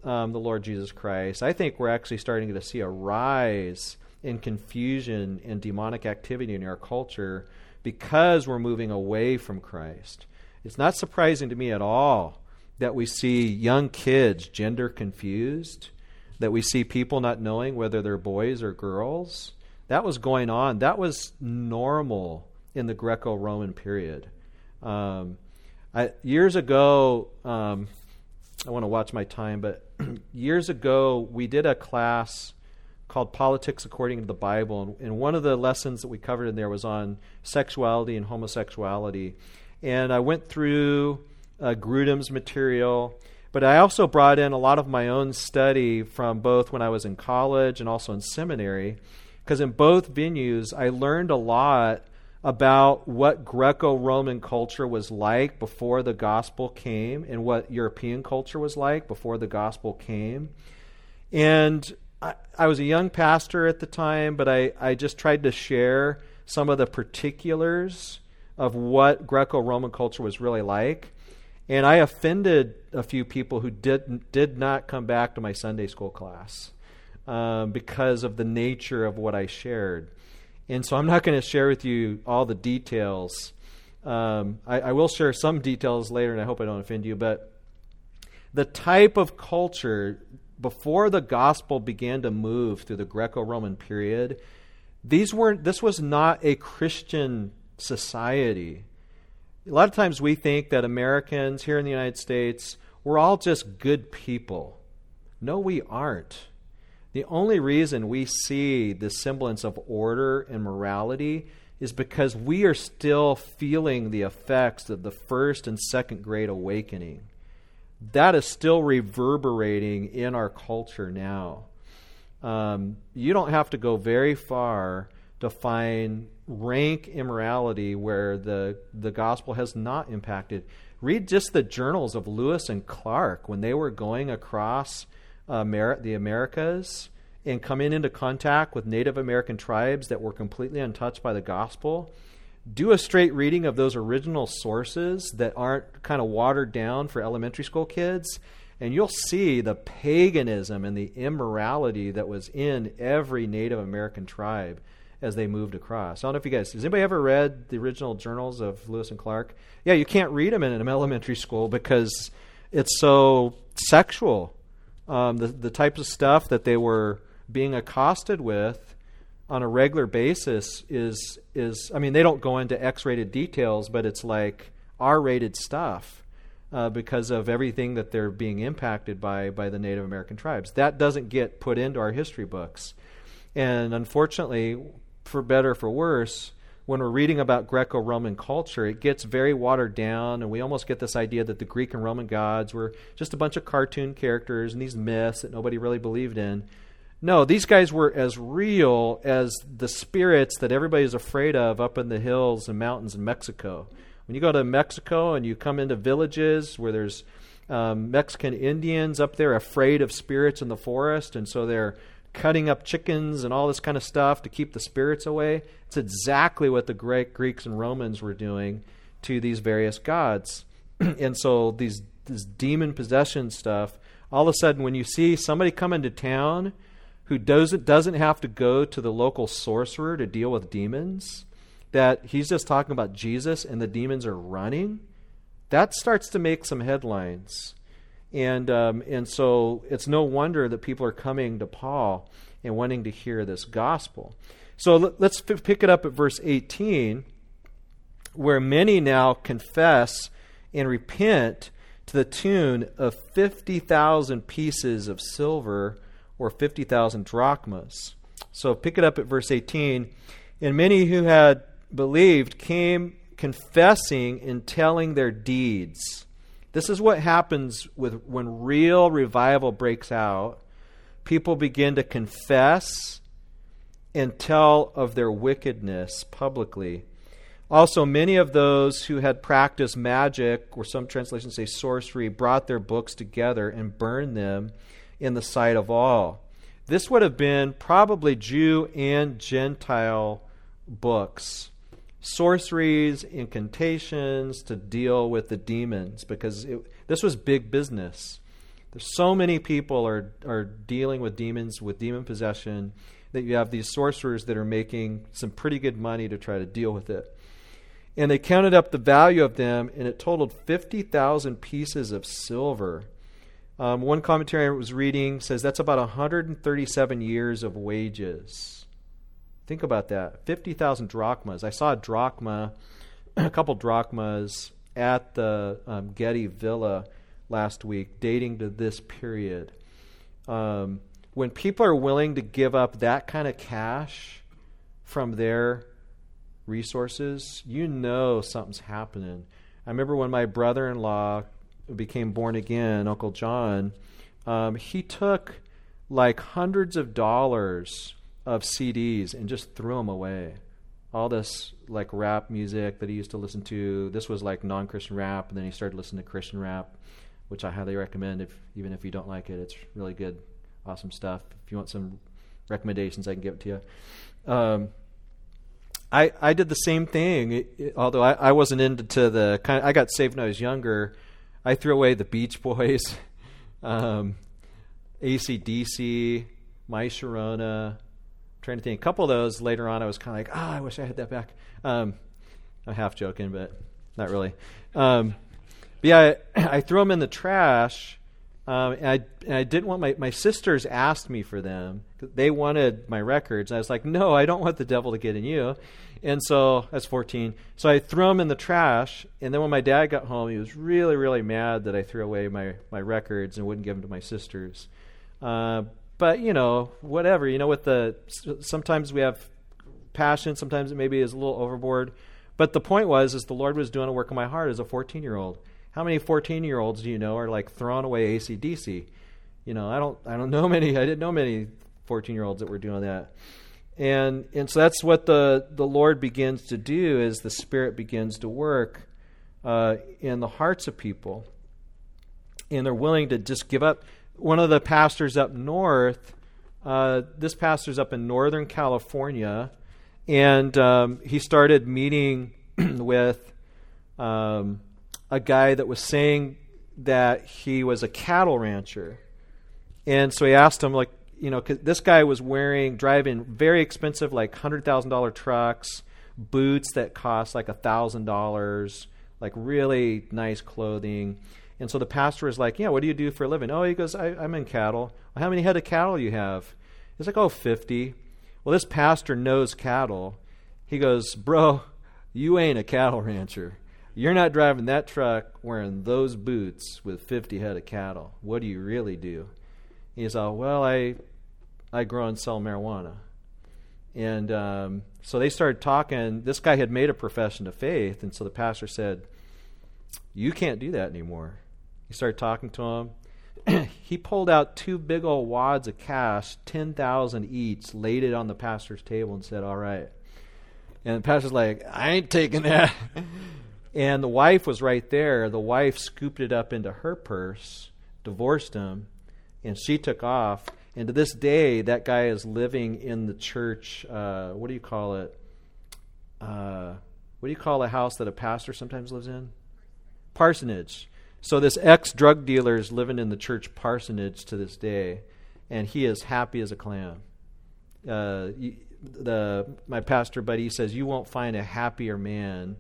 A: um, the Lord Jesus Christ, I think we're actually starting to see a rise in confusion and demonic activity in our culture because we're moving away from Christ. It's not surprising to me at all that we see young kids gender confused, that we see people not knowing whether they're boys or girls. That was going on. That was normal in the Greco Roman period. Um, I, years ago, um, I want to watch my time, but years ago, we did a class called Politics According to the Bible. And one of the lessons that we covered in there was on sexuality and homosexuality. And I went through uh, Grudem's material, but I also brought in a lot of my own study from both when I was in college and also in seminary. Because in both venues, I learned a lot about what Greco Roman culture was like before the gospel came and what European culture was like before the gospel came. And I, I was a young pastor at the time, but I, I just tried to share some of the particulars of what Greco Roman culture was really like. And I offended a few people who did, did not come back to my Sunday school class um, because of the nature of what I shared. And so I'm not going to share with you all the details. Um, I, I will share some details later, and I hope I don't offend you. But the type of culture before the gospel began to move through the Greco-Roman period, these weren't this was not a Christian society. A lot of times we think that Americans here in the United States, we're all just good people. No, we aren't. The only reason we see the semblance of order and morality is because we are still feeling the effects of the first and second great awakening that is still reverberating in our culture now. Um, you don't have to go very far to find rank immorality where the, the gospel has not impacted. Read just the journals of Lewis and Clark when they were going across uh, the Americas and coming into contact with Native American tribes that were completely untouched by the gospel do a straight reading of those original sources that aren't kind of watered down for elementary school kids, and you'll see the paganism and the immorality that was in every Native American tribe as they moved across. I don't know if you guys, has anybody ever read the original journals of Lewis and Clark? Yeah, you can't read them in an elementary school because it's so sexual. Um, the, the types of stuff that they were being accosted with on a regular basis is is I mean they don't go into X-rated details, but it's like R-rated stuff uh, because of everything that they're being impacted by by the Native American tribes. That doesn't get put into our history books, and unfortunately, for better for worse. When we're reading about Greco Roman culture, it gets very watered down, and we almost get this idea that the Greek and Roman gods were just a bunch of cartoon characters and these myths that nobody really believed in. No, these guys were as real as the spirits that everybody's afraid of up in the hills and mountains in Mexico. When you go to Mexico and you come into villages where there's um, Mexican Indians up there afraid of spirits in the forest, and so they're cutting up chickens and all this kind of stuff to keep the spirits away. It's exactly what the Greek, Greeks and Romans were doing to these various gods. and so these this demon possession stuff, all of a sudden when you see somebody come into town who doesn't doesn't have to go to the local sorcerer to deal with demons, that he's just talking about Jesus and the demons are running, that starts to make some headlines. And, um, and so it's no wonder that people are coming to Paul and wanting to hear this gospel. So let, us f- pick it up at verse 18, where many now confess and repent to the tune of 50,000 pieces of silver or 50,000 drachmas. So pick it up at verse 18. And many who had believed came confessing and telling their deeds. This is what happens with when real revival breaks out. People begin to confess and tell of their wickedness publicly. Also, many of those who had practiced magic, or some translations say sorcery, brought their books together and burned them in the sight of all. This would have been probably Jew and Gentile books sorceries, incantations to deal with the demons because it, this was big business. There's so many people are are dealing with demons with demon possession that you have these sorcerers that are making some pretty good money to try to deal with it. And they counted up the value of them, and it totaled 50,000 pieces of silver. Um, one commentary I was reading says that's about 137 years of wages. Think about that 50,000 drachmas. I saw a drachma, a couple drachmas at the um, Getty Villa last week, dating to this period. Um, when people are willing to give up that kind of cash from their resources, you know something's happening. I remember when my brother in law became born again, Uncle John, um, he took like hundreds of dollars of CDs and just threw them away. All this like rap music that he used to listen to. This was like non-Christian rap, and then he started listening to Christian rap, which I highly recommend. If even if you don't like it, it's really good, awesome stuff. If you want some recommendations, I can give it to you. Um, I I did the same thing. It, it, although I, I wasn't into the kind. Of, I got saved when I was younger. I threw away the Beach Boys, um, ACDC, My Sharona, trying to think. A couple of those later on, I was kind of like, ah, oh, I wish I had that back. Um, I'm half joking, but not really. Um, but yeah, I, I, threw them in the trash, um, and, I, and I didn't want my my sisters asked me for them. They wanted my records. I was like, no, I don't want the devil to get in you. And so that's 14. So I threw them in the trash. And then when my dad got home, he was really, really mad that I threw away my, my records and wouldn't give them to my sisters. Uh, but you know, whatever. You know, with the sometimes we have passion, sometimes it maybe is a little overboard. But the point was, is the Lord was doing a work in my heart as a 14 year old. How many 14 year olds do you know are like throwing away ACDC? You know, I don't, I don't know many. I didn't know many 14 year olds that were doing that. And and so that's what the the Lord begins to do is the Spirit begins to work uh, in the hearts of people, and they're willing to just give up one of the pastors up north, uh, this pastor's up in Northern California, and um, he started meeting with um, a guy that was saying that he was a cattle rancher. And so he asked him, like, you know, this guy was wearing, driving very expensive, like $100,000 trucks, boots that cost like $1,000, like really nice clothing. And so the pastor is like, Yeah, what do you do for a living? Oh, he goes, I, am in cattle. Well, how many head of cattle you have? He's like, Oh, 50. Well, this pastor knows cattle. He goes, Bro, you ain't a cattle rancher. You're not driving that truck wearing those boots with 50 head of cattle. What do you really do? He's all, Well, I, I grow and sell marijuana. And um, so they started talking. This guy had made a profession of faith. And so the pastor said, You can't do that anymore. He started talking to him. he pulled out two big old wads of cash, 10,000 each, laid it on the pastor's table and said, All right. And the pastor's like, I ain't taking that. and the wife was right there. The wife scooped it up into her purse, divorced him, and she took off. And to this day, that guy is living in the church. Uh, what do you call it? Uh, what do you call a house that a pastor sometimes lives in? Parsonage. So this ex drug dealer is living in the church parsonage to this day, and he is happy as a clam. Uh, the my pastor buddy says you won't find a happier man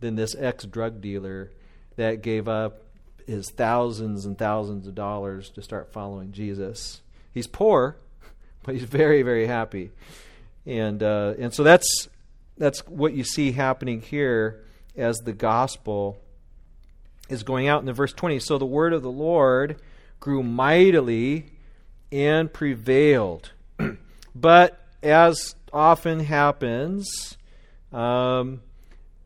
A: than this ex drug dealer that gave up his thousands and thousands of dollars to start following Jesus. He's poor, but he's very very happy, and uh, and so that's that's what you see happening here as the gospel is going out in the verse 20. So the word of the Lord grew mightily and prevailed. but as often happens, um,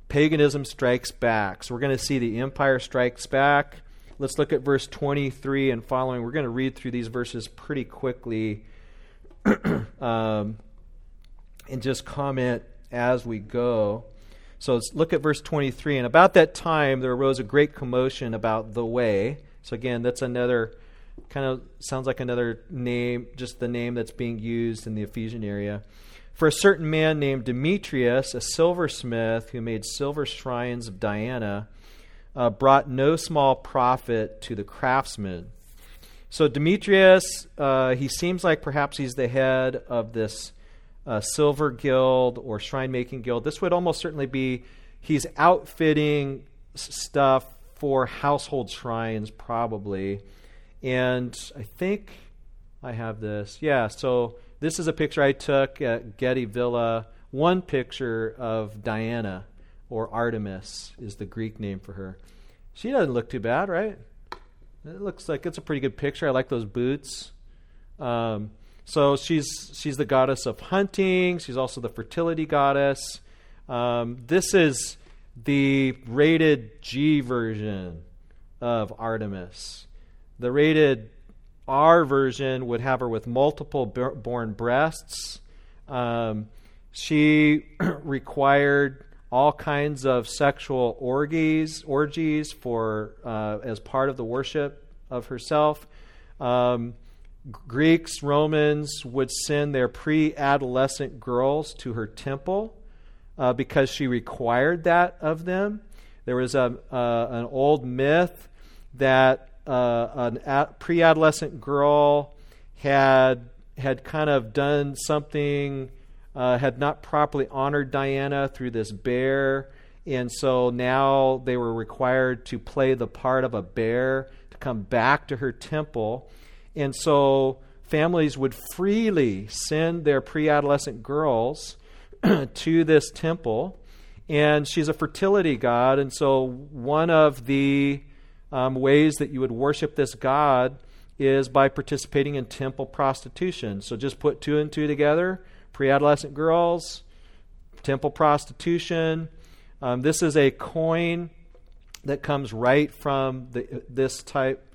A: paganism strikes back. So we're going to see the empire strikes back. Let's look at verse 23 and following. We're going to read through these verses pretty quickly um, and just comment as we go. So let's look at verse 23. And about that time, there arose a great commotion about the way. So again, that's another kind of sounds like another name, just the name that's being used in the Ephesian area. For a certain man named Demetrius, a silversmith who made silver shrines of Diana, uh, brought no small profit to the craftsmen. So Demetrius, uh, he seems like perhaps he's the head of this uh, silver guild or shrine making guild. This would almost certainly be he's outfitting stuff for household shrines, probably. And I think I have this. Yeah, so this is a picture I took at Getty Villa. One picture of Diana, or Artemis is the Greek name for her. She doesn't look too bad, right? It looks like it's a pretty good picture. I like those boots. Um, so she's she's the goddess of hunting. She's also the fertility goddess. Um, this is the rated G version of Artemis. The rated R version would have her with multiple born breasts. Um, she required all kinds of sexual orgies, orgies for uh, as part of the worship of herself. Um, Greeks, Romans would send their pre adolescent girls to her temple uh, because she required that of them. There was a, uh, an old myth that uh, an pre adolescent girl had, had kind of done something, uh, had not properly honored Diana through this bear. And so now they were required to play the part of a bear to come back to her temple and so families would freely send their pre adolescent girls to this temple. And she's a fertility god. And so one of the um, ways that you would worship this god is by participating in temple prostitution. So just put two and two together pre adolescent girls, temple prostitution. Um, this is a coin that comes right from the, this type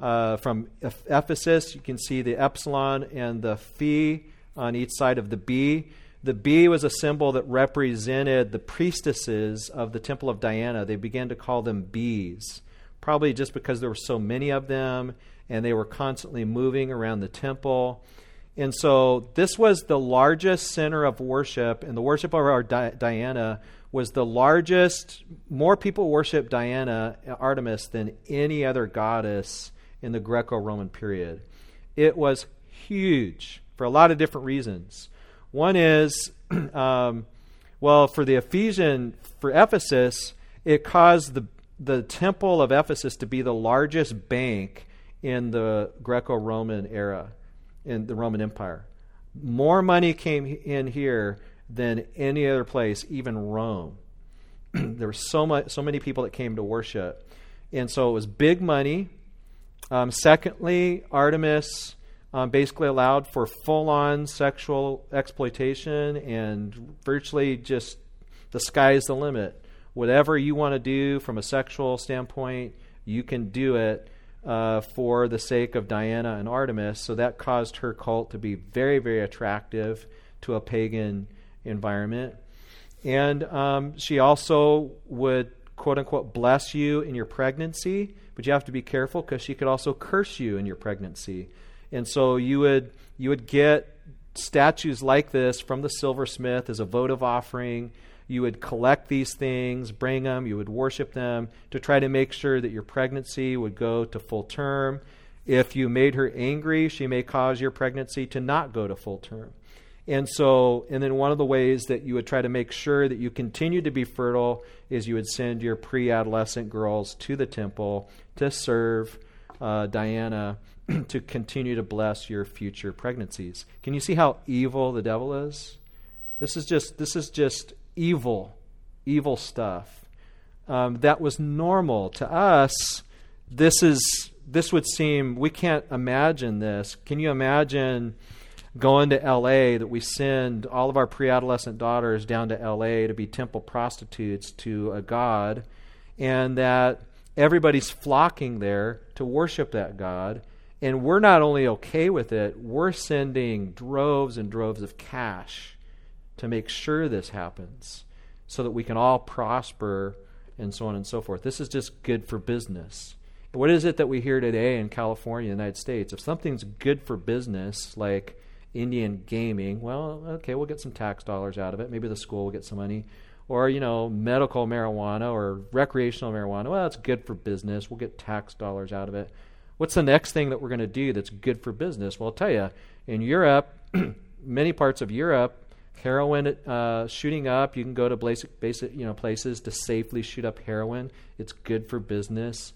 A: uh, from Ephesus, you can see the epsilon and the phi on each side of the B. The B was a symbol that represented the priestesses of the Temple of Diana. They began to call them bees, probably just because there were so many of them and they were constantly moving around the temple. And so this was the largest center of worship, and the worship of our Di- Diana was the largest. More people worship Diana, Artemis, than any other goddess in the Greco Roman period. It was huge for a lot of different reasons. One is, um, well, for the Ephesian, for Ephesus, it caused the, the temple of Ephesus to be the largest bank in the Greco Roman era, in the Roman Empire. More money came in here than any other place, even Rome. there were so much, so many people that came to worship, and so it was big money. Um, secondly, Artemis um, basically allowed for full on sexual exploitation and virtually just the sky's the limit. Whatever you want to do from a sexual standpoint, you can do it uh, for the sake of Diana and Artemis. So that caused her cult to be very, very attractive to a pagan environment. And um, she also would, quote unquote, bless you in your pregnancy but you have to be careful because she could also curse you in your pregnancy. And so you would you would get statues like this from the silversmith as a votive offering. You would collect these things, bring them, you would worship them to try to make sure that your pregnancy would go to full term. If you made her angry, she may cause your pregnancy to not go to full term. And so, and then one of the ways that you would try to make sure that you continue to be fertile is you would send your pre adolescent girls to the temple to serve uh, Diana to continue to bless your future pregnancies. Can you see how evil the devil is? This is just this is just evil, evil stuff. Um, that was normal to us. This is this would seem we can't imagine this. Can you imagine going to L.A. that we send all of our pre-adolescent daughters down to L.A. to be temple prostitutes to a god, and that everybody's flocking there to worship that god and we're not only okay with it, we're sending droves and droves of cash to make sure this happens so that we can all prosper and so on and so forth. This is just good for business. What is it that we hear today in California, United States? If something's good for business, like Indian gaming, well, okay, we'll get some tax dollars out of it. Maybe the school will get some money. Or, you know, medical marijuana or recreational marijuana, well, that's good for business. We'll get tax dollars out of it. What's the next thing that we're going to do that's good for business? Well, I'll tell you, in Europe, many parts of Europe, heroin uh, shooting up. You can go to basic, basic, you know, places to safely shoot up heroin. It's good for business.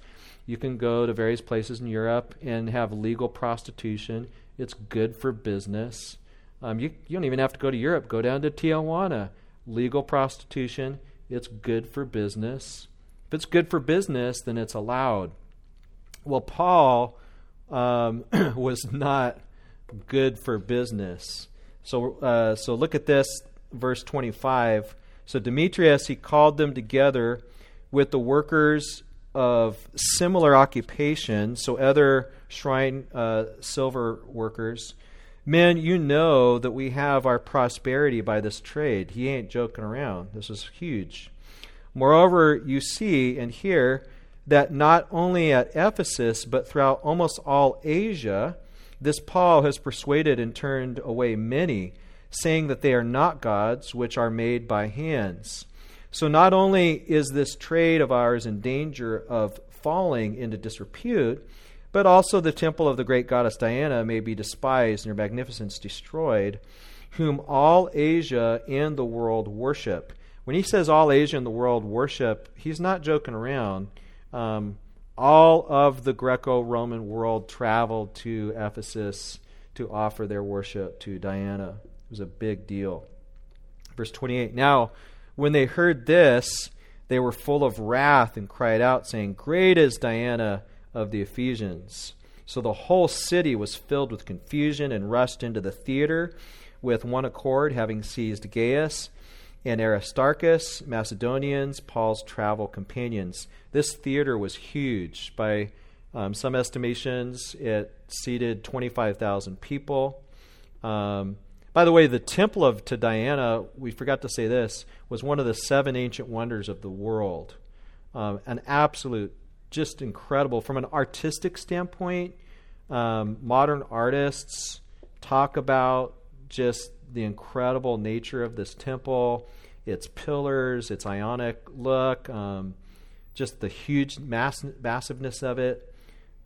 A: You can go to various places in Europe and have legal prostitution. It's good for business. Um, you, you don't even have to go to Europe. Go down to Tijuana. Legal prostitution. It's good for business. If it's good for business, then it's allowed. Well, Paul um, was not good for business. So, uh, so look at this, verse 25. So Demetrius, he called them together with the workers of similar occupation, so other shrine uh, silver workers. Men, you know that we have our prosperity by this trade. He ain't joking around. This is huge. Moreover, you see and hear that not only at Ephesus, but throughout almost all Asia, this Paul has persuaded and turned away many, saying that they are not gods which are made by hands. So not only is this trade of ours in danger of falling into disrepute, but also the temple of the great goddess Diana may be despised and her magnificence destroyed, whom all Asia and the world worship. When he says all Asia and the world worship, he's not joking around. Um, all of the Greco Roman world traveled to Ephesus to offer their worship to Diana. It was a big deal. Verse 28 Now, when they heard this, they were full of wrath and cried out, saying, Great is Diana of the Ephesians. So the whole city was filled with confusion and rushed into the theater with one accord, having seized Gaius and Aristarchus, Macedonians, Paul's travel companions. This theater was huge. By um, some estimations, it seated 25,000 people. Um, by the way, the temple of to Diana, we forgot to say this, was one of the seven ancient wonders of the world. Um, an absolute, just incredible. From an artistic standpoint, um, modern artists talk about just the incredible nature of this temple, its pillars, its ionic look, um, just the huge mass- massiveness of it.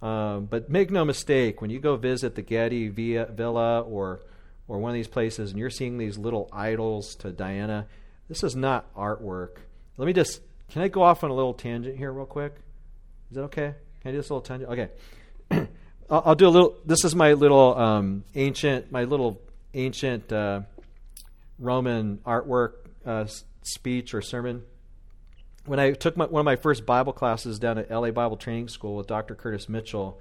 A: Um, but make no mistake, when you go visit the Getty Via, Villa or or one of these places, and you're seeing these little idols to Diana, this is not artwork. Let me just can I go off on a little tangent here, real quick? Is that okay? Can I do this little tangent? Okay. I'll, I'll, do a little. This is my little um, ancient, my little ancient uh, Roman artwork uh, speech or sermon. When I took my, one of my first Bible classes down at LA Bible Training School with Dr. Curtis Mitchell,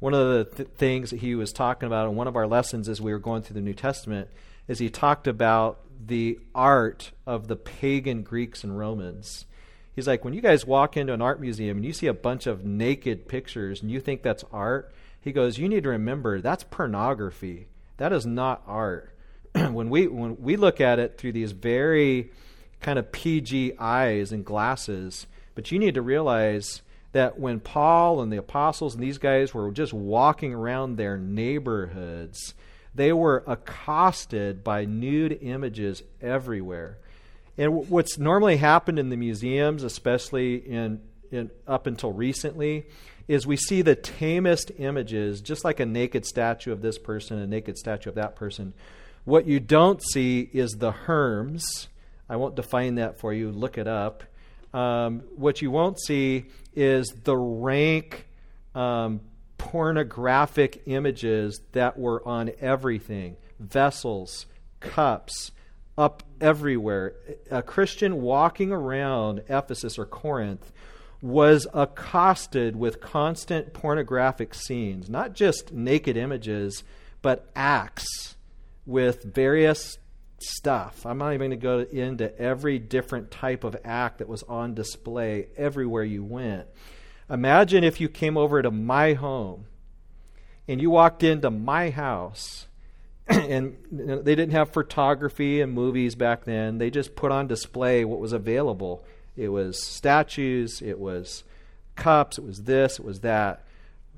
A: one of the th- things that he was talking about in one of our lessons as we were going through the New Testament is he talked about the art of the pagan Greeks and Romans. He's like, when you guys walk into an art museum and you see a bunch of naked pictures and you think that's art, he goes, you need to remember that's pornography. That is not art. when we when we look at it through these very kind of PG eyes and glasses, but you need to realize that when Paul and the apostles and these guys were just walking around their neighborhoods, they were accosted by nude images everywhere. And what's normally happened in the museums, especially in, in up until recently, is we see the tamest images, just like a naked statue of this person, a naked statue of that person. What you don't see is the herms. I won't define that for you. Look it up. Um, what you won't see is the rank um, pornographic images that were on everything vessels, cups, up everywhere. A Christian walking around Ephesus or Corinth was accosted with constant pornographic scenes, not just naked images, but acts with various stuff. I'm not even going to go into every different type of act that was on display everywhere you went. Imagine if you came over to my home and you walked into my house and they didn't have photography and movies back then. They just put on display what was available. It was statues, it was cups, it was this, it was that.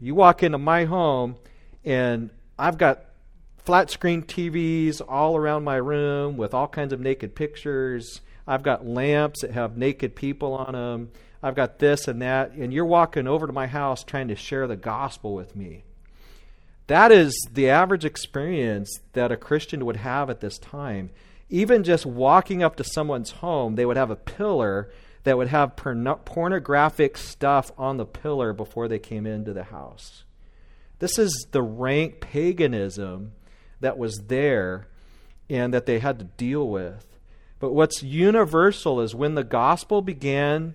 A: You walk into my home and I've got flat screen TVs all around my room with all kinds of naked pictures. I've got lamps that have naked people on them. I've got this and that. And you're walking over to my house trying to share the gospel with me. That is the average experience that a Christian would have at this time. Even just walking up to someone's home, they would have a pillar that would have pornographic stuff on the pillar before they came into the house. This is the rank paganism that was there and that they had to deal with. But what's universal is when the gospel began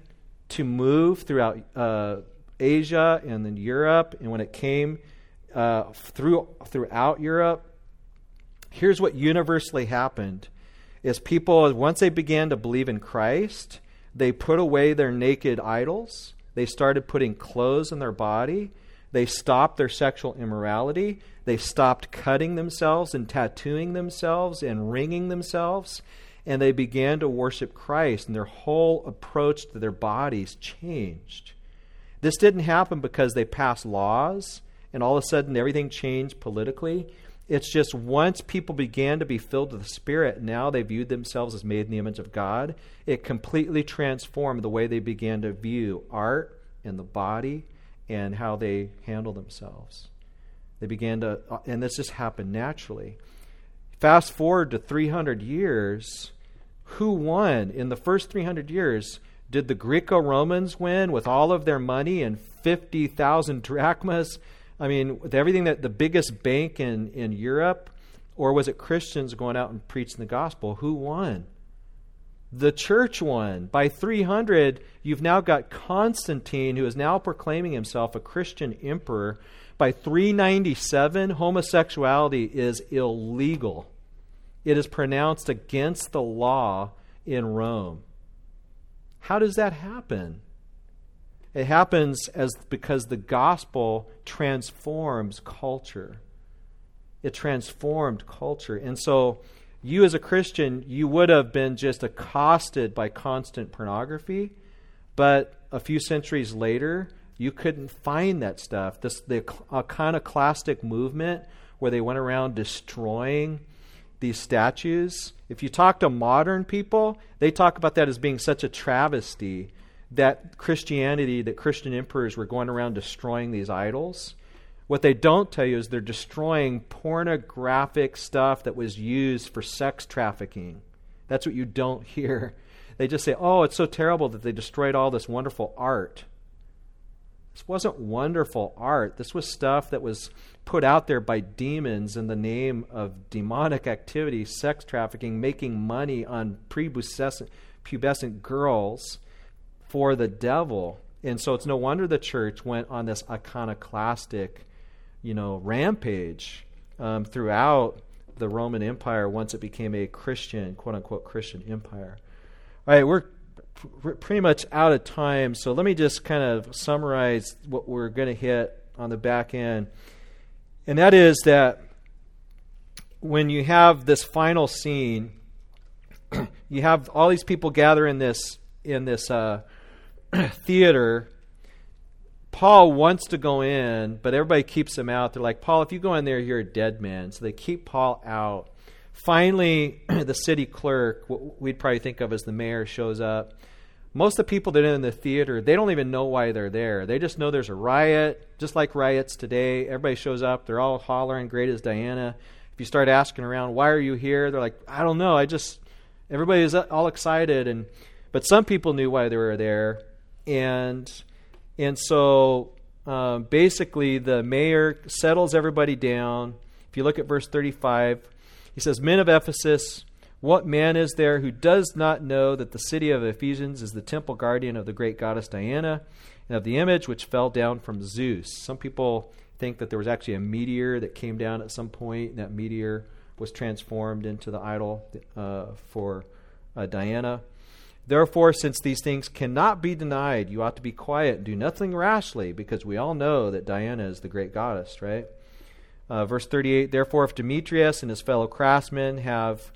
A: to move throughout uh, Asia and then Europe, and when it came uh, through throughout Europe, here's what universally happened: is people once they began to believe in Christ, they put away their naked idols. They started putting clothes on their body. They stopped their sexual immorality. They stopped cutting themselves and tattooing themselves and ringing themselves. And they began to worship Christ, and their whole approach to their bodies changed. This didn't happen because they passed laws and all of a sudden everything changed politically. It's just once people began to be filled with the Spirit, now they viewed themselves as made in the image of God. It completely transformed the way they began to view art and the body and how they handle themselves. They began to, uh, and this just happened naturally. Fast forward to 300 years, who won in the first 300 years? Did the Greco Romans win with all of their money and 50,000 drachmas? I mean, with everything that the biggest bank in, in Europe? Or was it Christians going out and preaching the gospel? Who won? The church won. By 300, you've now got Constantine, who is now proclaiming himself a Christian emperor by 397, homosexuality is illegal. It is pronounced against the law in Rome. How does that happen? It happens as because the gospel transforms culture. It transformed culture. And so you as a Christian, you would have been just accosted by constant pornography, but a few centuries later, you couldn't find that stuff. This the iconoclastic movement where they went around destroying these statues. If you talk to modern people, they talk about that as being such a travesty that Christianity, that Christian emperors were going around destroying these idols. What they don't tell you is they're destroying pornographic stuff that was used for sex trafficking. That's what you don't hear. They just say, oh, it's so terrible that they destroyed all this wonderful art. This wasn't wonderful art. This was stuff that was put out there by demons in the name of demonic activity, sex trafficking, making money on prepubescent pubescent girls for the devil. And so it's no wonder the church went on this iconoclastic, you know, rampage um, throughout the Roman Empire once it became a Christian, quote unquote, Christian empire. All right, we're pretty much out of time, so let me just kind of summarize what we're going to hit on the back end. And that is that when you have this final scene, you have all these people gather in this in this uh, theater, Paul wants to go in, but everybody keeps him out. They're like, Paul, if you go in there, you're a dead man. So they keep Paul out. Finally, the city clerk, what we'd probably think of as the mayor, shows up. Most of the people that are in the theater, they don't even know why they're there. They just know there's a riot, just like riots today. Everybody shows up. They're all hollering, great as Diana. If you start asking around, why are you here? They're like, I don't know. I just, everybody is uh, all excited. And, but some people knew why they were there. And, and so um, basically the mayor settles everybody down. If you look at verse 35, he says, Men of Ephesus, what man is there who does not know that the city of Ephesians is the temple guardian of the great goddess Diana and of the image which fell down from Zeus? Some people think that there was actually a meteor that came down at some point, and that meteor was transformed into the idol uh, for uh, Diana. Therefore, since these things cannot be denied, you ought to be quiet and do nothing rashly, because we all know that Diana is the great goddess, right? Uh, verse 38 Therefore, if Demetrius and his fellow craftsmen have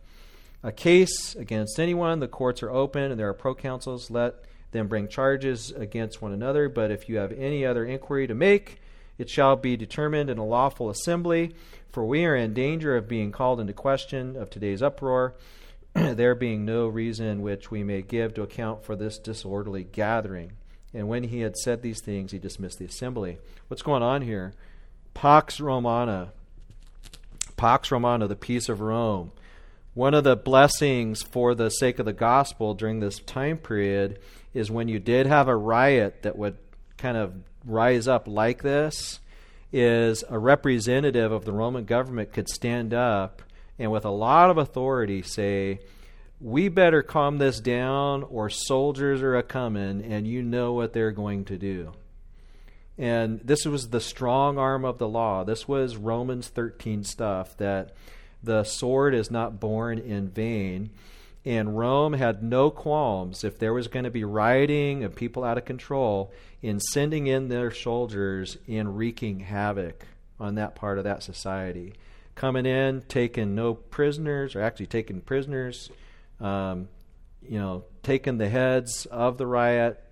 A: a case against anyone, the courts are open and there are proconsuls, let them bring charges against one another. But if you have any other inquiry to make, it shall be determined in a lawful assembly, for we are in danger of being called into question of today's uproar, there being no reason which we may give to account for this disorderly gathering. And when he had said these things, he dismissed the assembly. What's going on here? Pax Romana. Pax Romana, the peace of Rome. One of the blessings for the sake of the gospel during this time period is when you did have a riot that would kind of rise up like this, is a representative of the Roman government could stand up and with a lot of authority say, we better calm this down or soldiers are a coming and you know what they're going to do. And this was the strong arm of the law. This was Romans 13 stuff that the sword is not borne in vain. And Rome had no qualms if there was going to be rioting and people out of control in sending in their soldiers and wreaking havoc on that part of that society. Coming in, taking no prisoners, or actually taking prisoners, um, you know, taking the heads of the riot,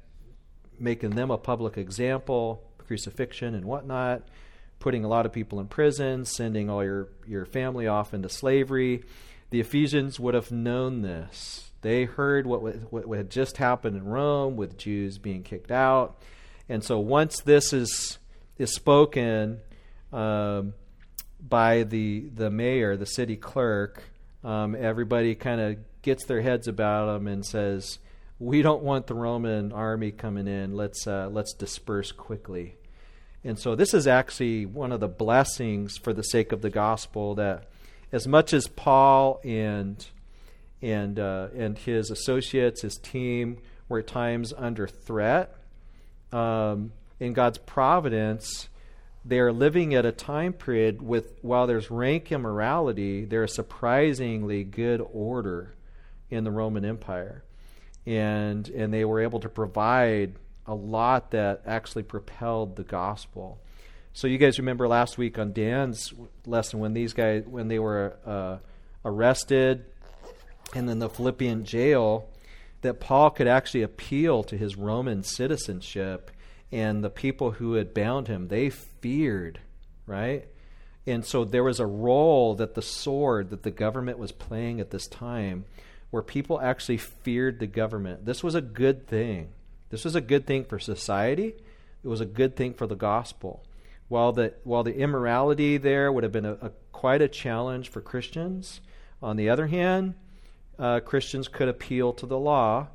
A: making them a public example, crucifixion and whatnot, putting a lot of people in prison, sending all your, your family off into slavery. The Ephesians would have known this. They heard what, what, what had just happened in Rome with Jews being kicked out. And so once this is, is spoken um, by the, the mayor, the city clerk, um, everybody kind of gets their heads about them and says, "We don't want the Roman army coming in. Let's uh, let's disperse quickly." And so this is actually one of the blessings for the sake of the gospel that as much as Paul and and uh, and his associates, his team were at times under threat, um, in God's providence, they are living at a time period with while there's rank immorality, there's surprisingly good order in the Roman Empire, and and they were able to provide a lot that actually propelled the gospel. So you guys remember last week on Dan's lesson when these guys when they were uh, arrested and then the Philippian jail that Paul could actually appeal to his Roman citizenship and the people who had bound him they feared, right? And so there was a role that the sword that the government was playing at this time where people actually feared the government. This was a good thing. This was a good thing for society. It was a good thing for the gospel. While the while the immorality there would have been a, a quite a challenge for Christians, on the other hand, uh, Christians could appeal to the law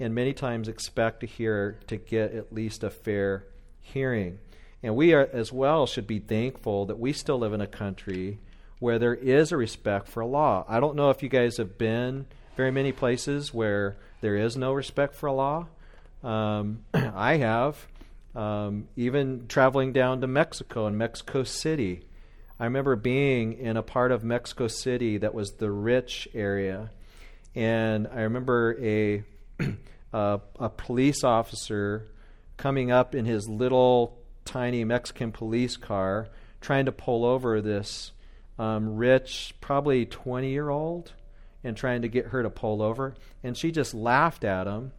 A: and many times expect to hear to get at least a fair hearing. And we are as well should be thankful that we still live in a country where there is a respect for law. I don't know if you guys have been very many places where there is no respect for law. Um, I have. Um, even traveling down to Mexico and Mexico City. I remember being in a part of Mexico City that was the rich area. And I remember a, a, a police officer coming up in his little tiny Mexican police car trying to pull over this um, rich, probably 20 year old, and trying to get her to pull over. And she just laughed at him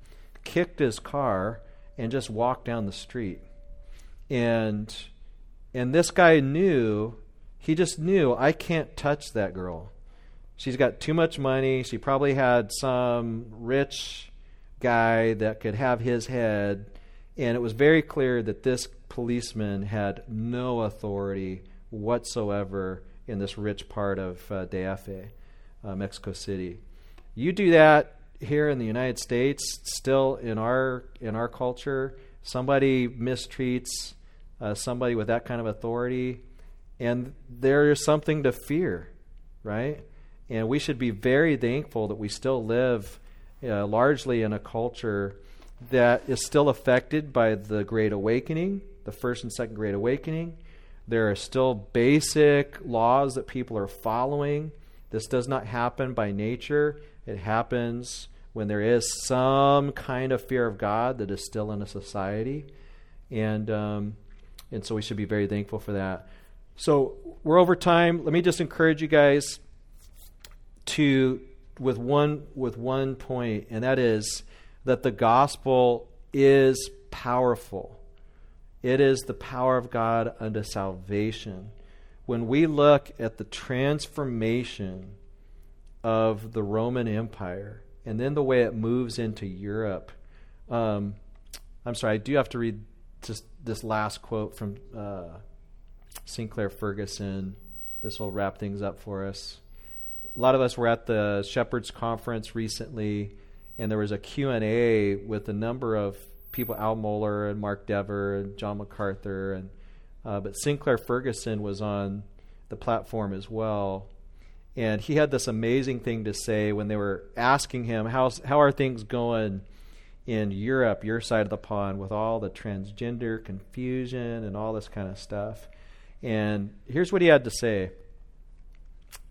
A: kicked his car, and just walked down the street. And and this guy knew, he just knew I can't touch that girl. She's got too much money. She probably had some rich guy that could have his head. And it was very clear that this policeman had no authority whatsoever in this rich part of uh, uh, Mexico City. You do that here in the United States, still in our in our culture, somebody mistreats uh, somebody with that kind of authority, and there is something to fear, right? And we should be very thankful that we still live uh, largely in a culture that is still affected by the Great Awakening, the first and second Great Awakening. There are still basic laws that people are following. This does not happen by nature. It happens when there is some kind of fear of God that is still in a society. And, um, and so we should be very thankful for that. So we're over time. Let me just encourage you guys to with one with one point, and that is that the gospel is powerful. It is the power of God unto salvation. When we look at the transformation of the Roman Empire and then the way it moves into Europe, um, I'm sorry, I do have to read just this last quote from uh, Sinclair Ferguson. This will wrap things up for us. A lot of us were at the Shepherds Conference recently, and there was a Q&A with a number of people, Al Mohler and Mark Dever and John MacArthur, and uh, but Sinclair Ferguson was on the platform as well, and he had this amazing thing to say when they were asking him, "How's how are things going in Europe, your side of the pond, with all the transgender confusion and all this kind of stuff?" And here's what he had to say.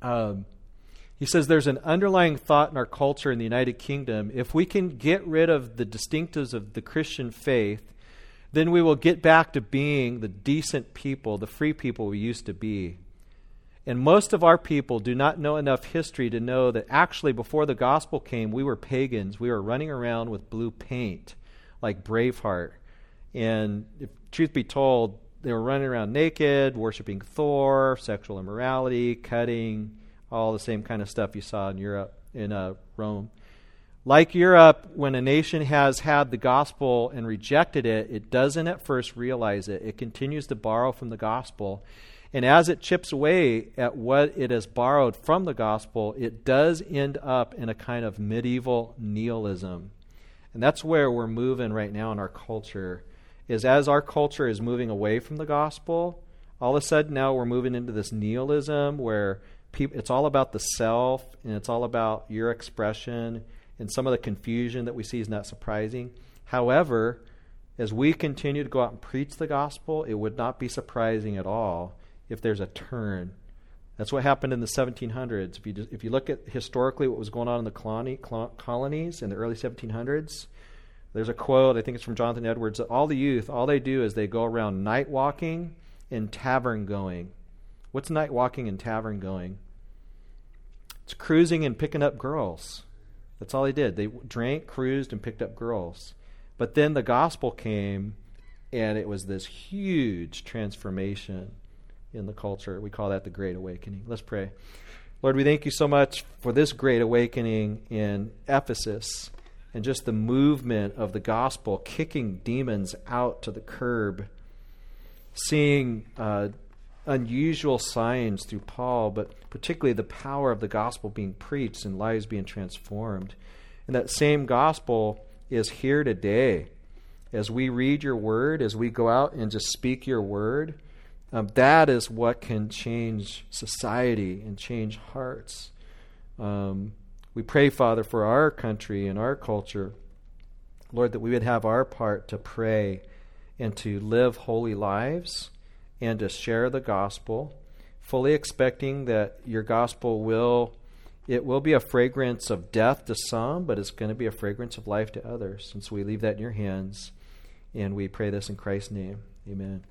A: Um, he says there's an underlying thought in our culture in the United Kingdom. If we can get rid of the distinctives of the Christian faith, then we will get back to being the decent people, the free people we used to be. And most of our people do not know enough history to know that actually, before the gospel came, we were pagans. We were running around with blue paint, like Braveheart. And if truth be told, they were running around naked, worshiping Thor, sexual immorality, cutting, all the same kind of stuff you saw in Europe, in uh, Rome. Like Europe, when a nation has had the gospel and rejected it, it doesn't at first realize it. It continues to borrow from the gospel. And as it chips away at what it has borrowed from the gospel, it does end up in a kind of medieval nihilism. And that's where we're moving right now in our culture. Is as our culture is moving away from the gospel, all of a sudden now we're moving into this nihilism where people, it's all about the self and it's all about your expression and some of the confusion that we see is not surprising. However, as we continue to go out and preach the gospel, it would not be surprising at all if there's a turn. That's what happened in the 1700s. If you, just, if you look at historically what was going on in the colony, colonies in the early 1700s, there's a quote, I think it's from Jonathan Edwards, that all the youth, all they do is they go around night walking and tavern going. What's night walking and tavern going? It's cruising and picking up girls. That's all they did. They drank, cruised, and picked up girls. But then the gospel came, and it was this huge transformation in the culture. We call that the Great Awakening. Let's pray. Lord, we thank you so much for this great awakening in Ephesus and just the movement of the gospel kicking demons out to the curb, seeing uh, unusual signs through Paul, but particularly the power of the gospel being preached and lives being transformed. And that same gospel is here today. As we read your word, as we go out and just speak your word, um, that is what can change society and change hearts. Um, we pray, Father, for our country and our culture, Lord, that we would have our part to pray and to live holy lives and to share the gospel, fully expecting that your gospel will it will be a fragrance of death to some, but it's going to be a fragrance of life to others. And so we leave that in your hands, and we pray this in Christ's name. Amen.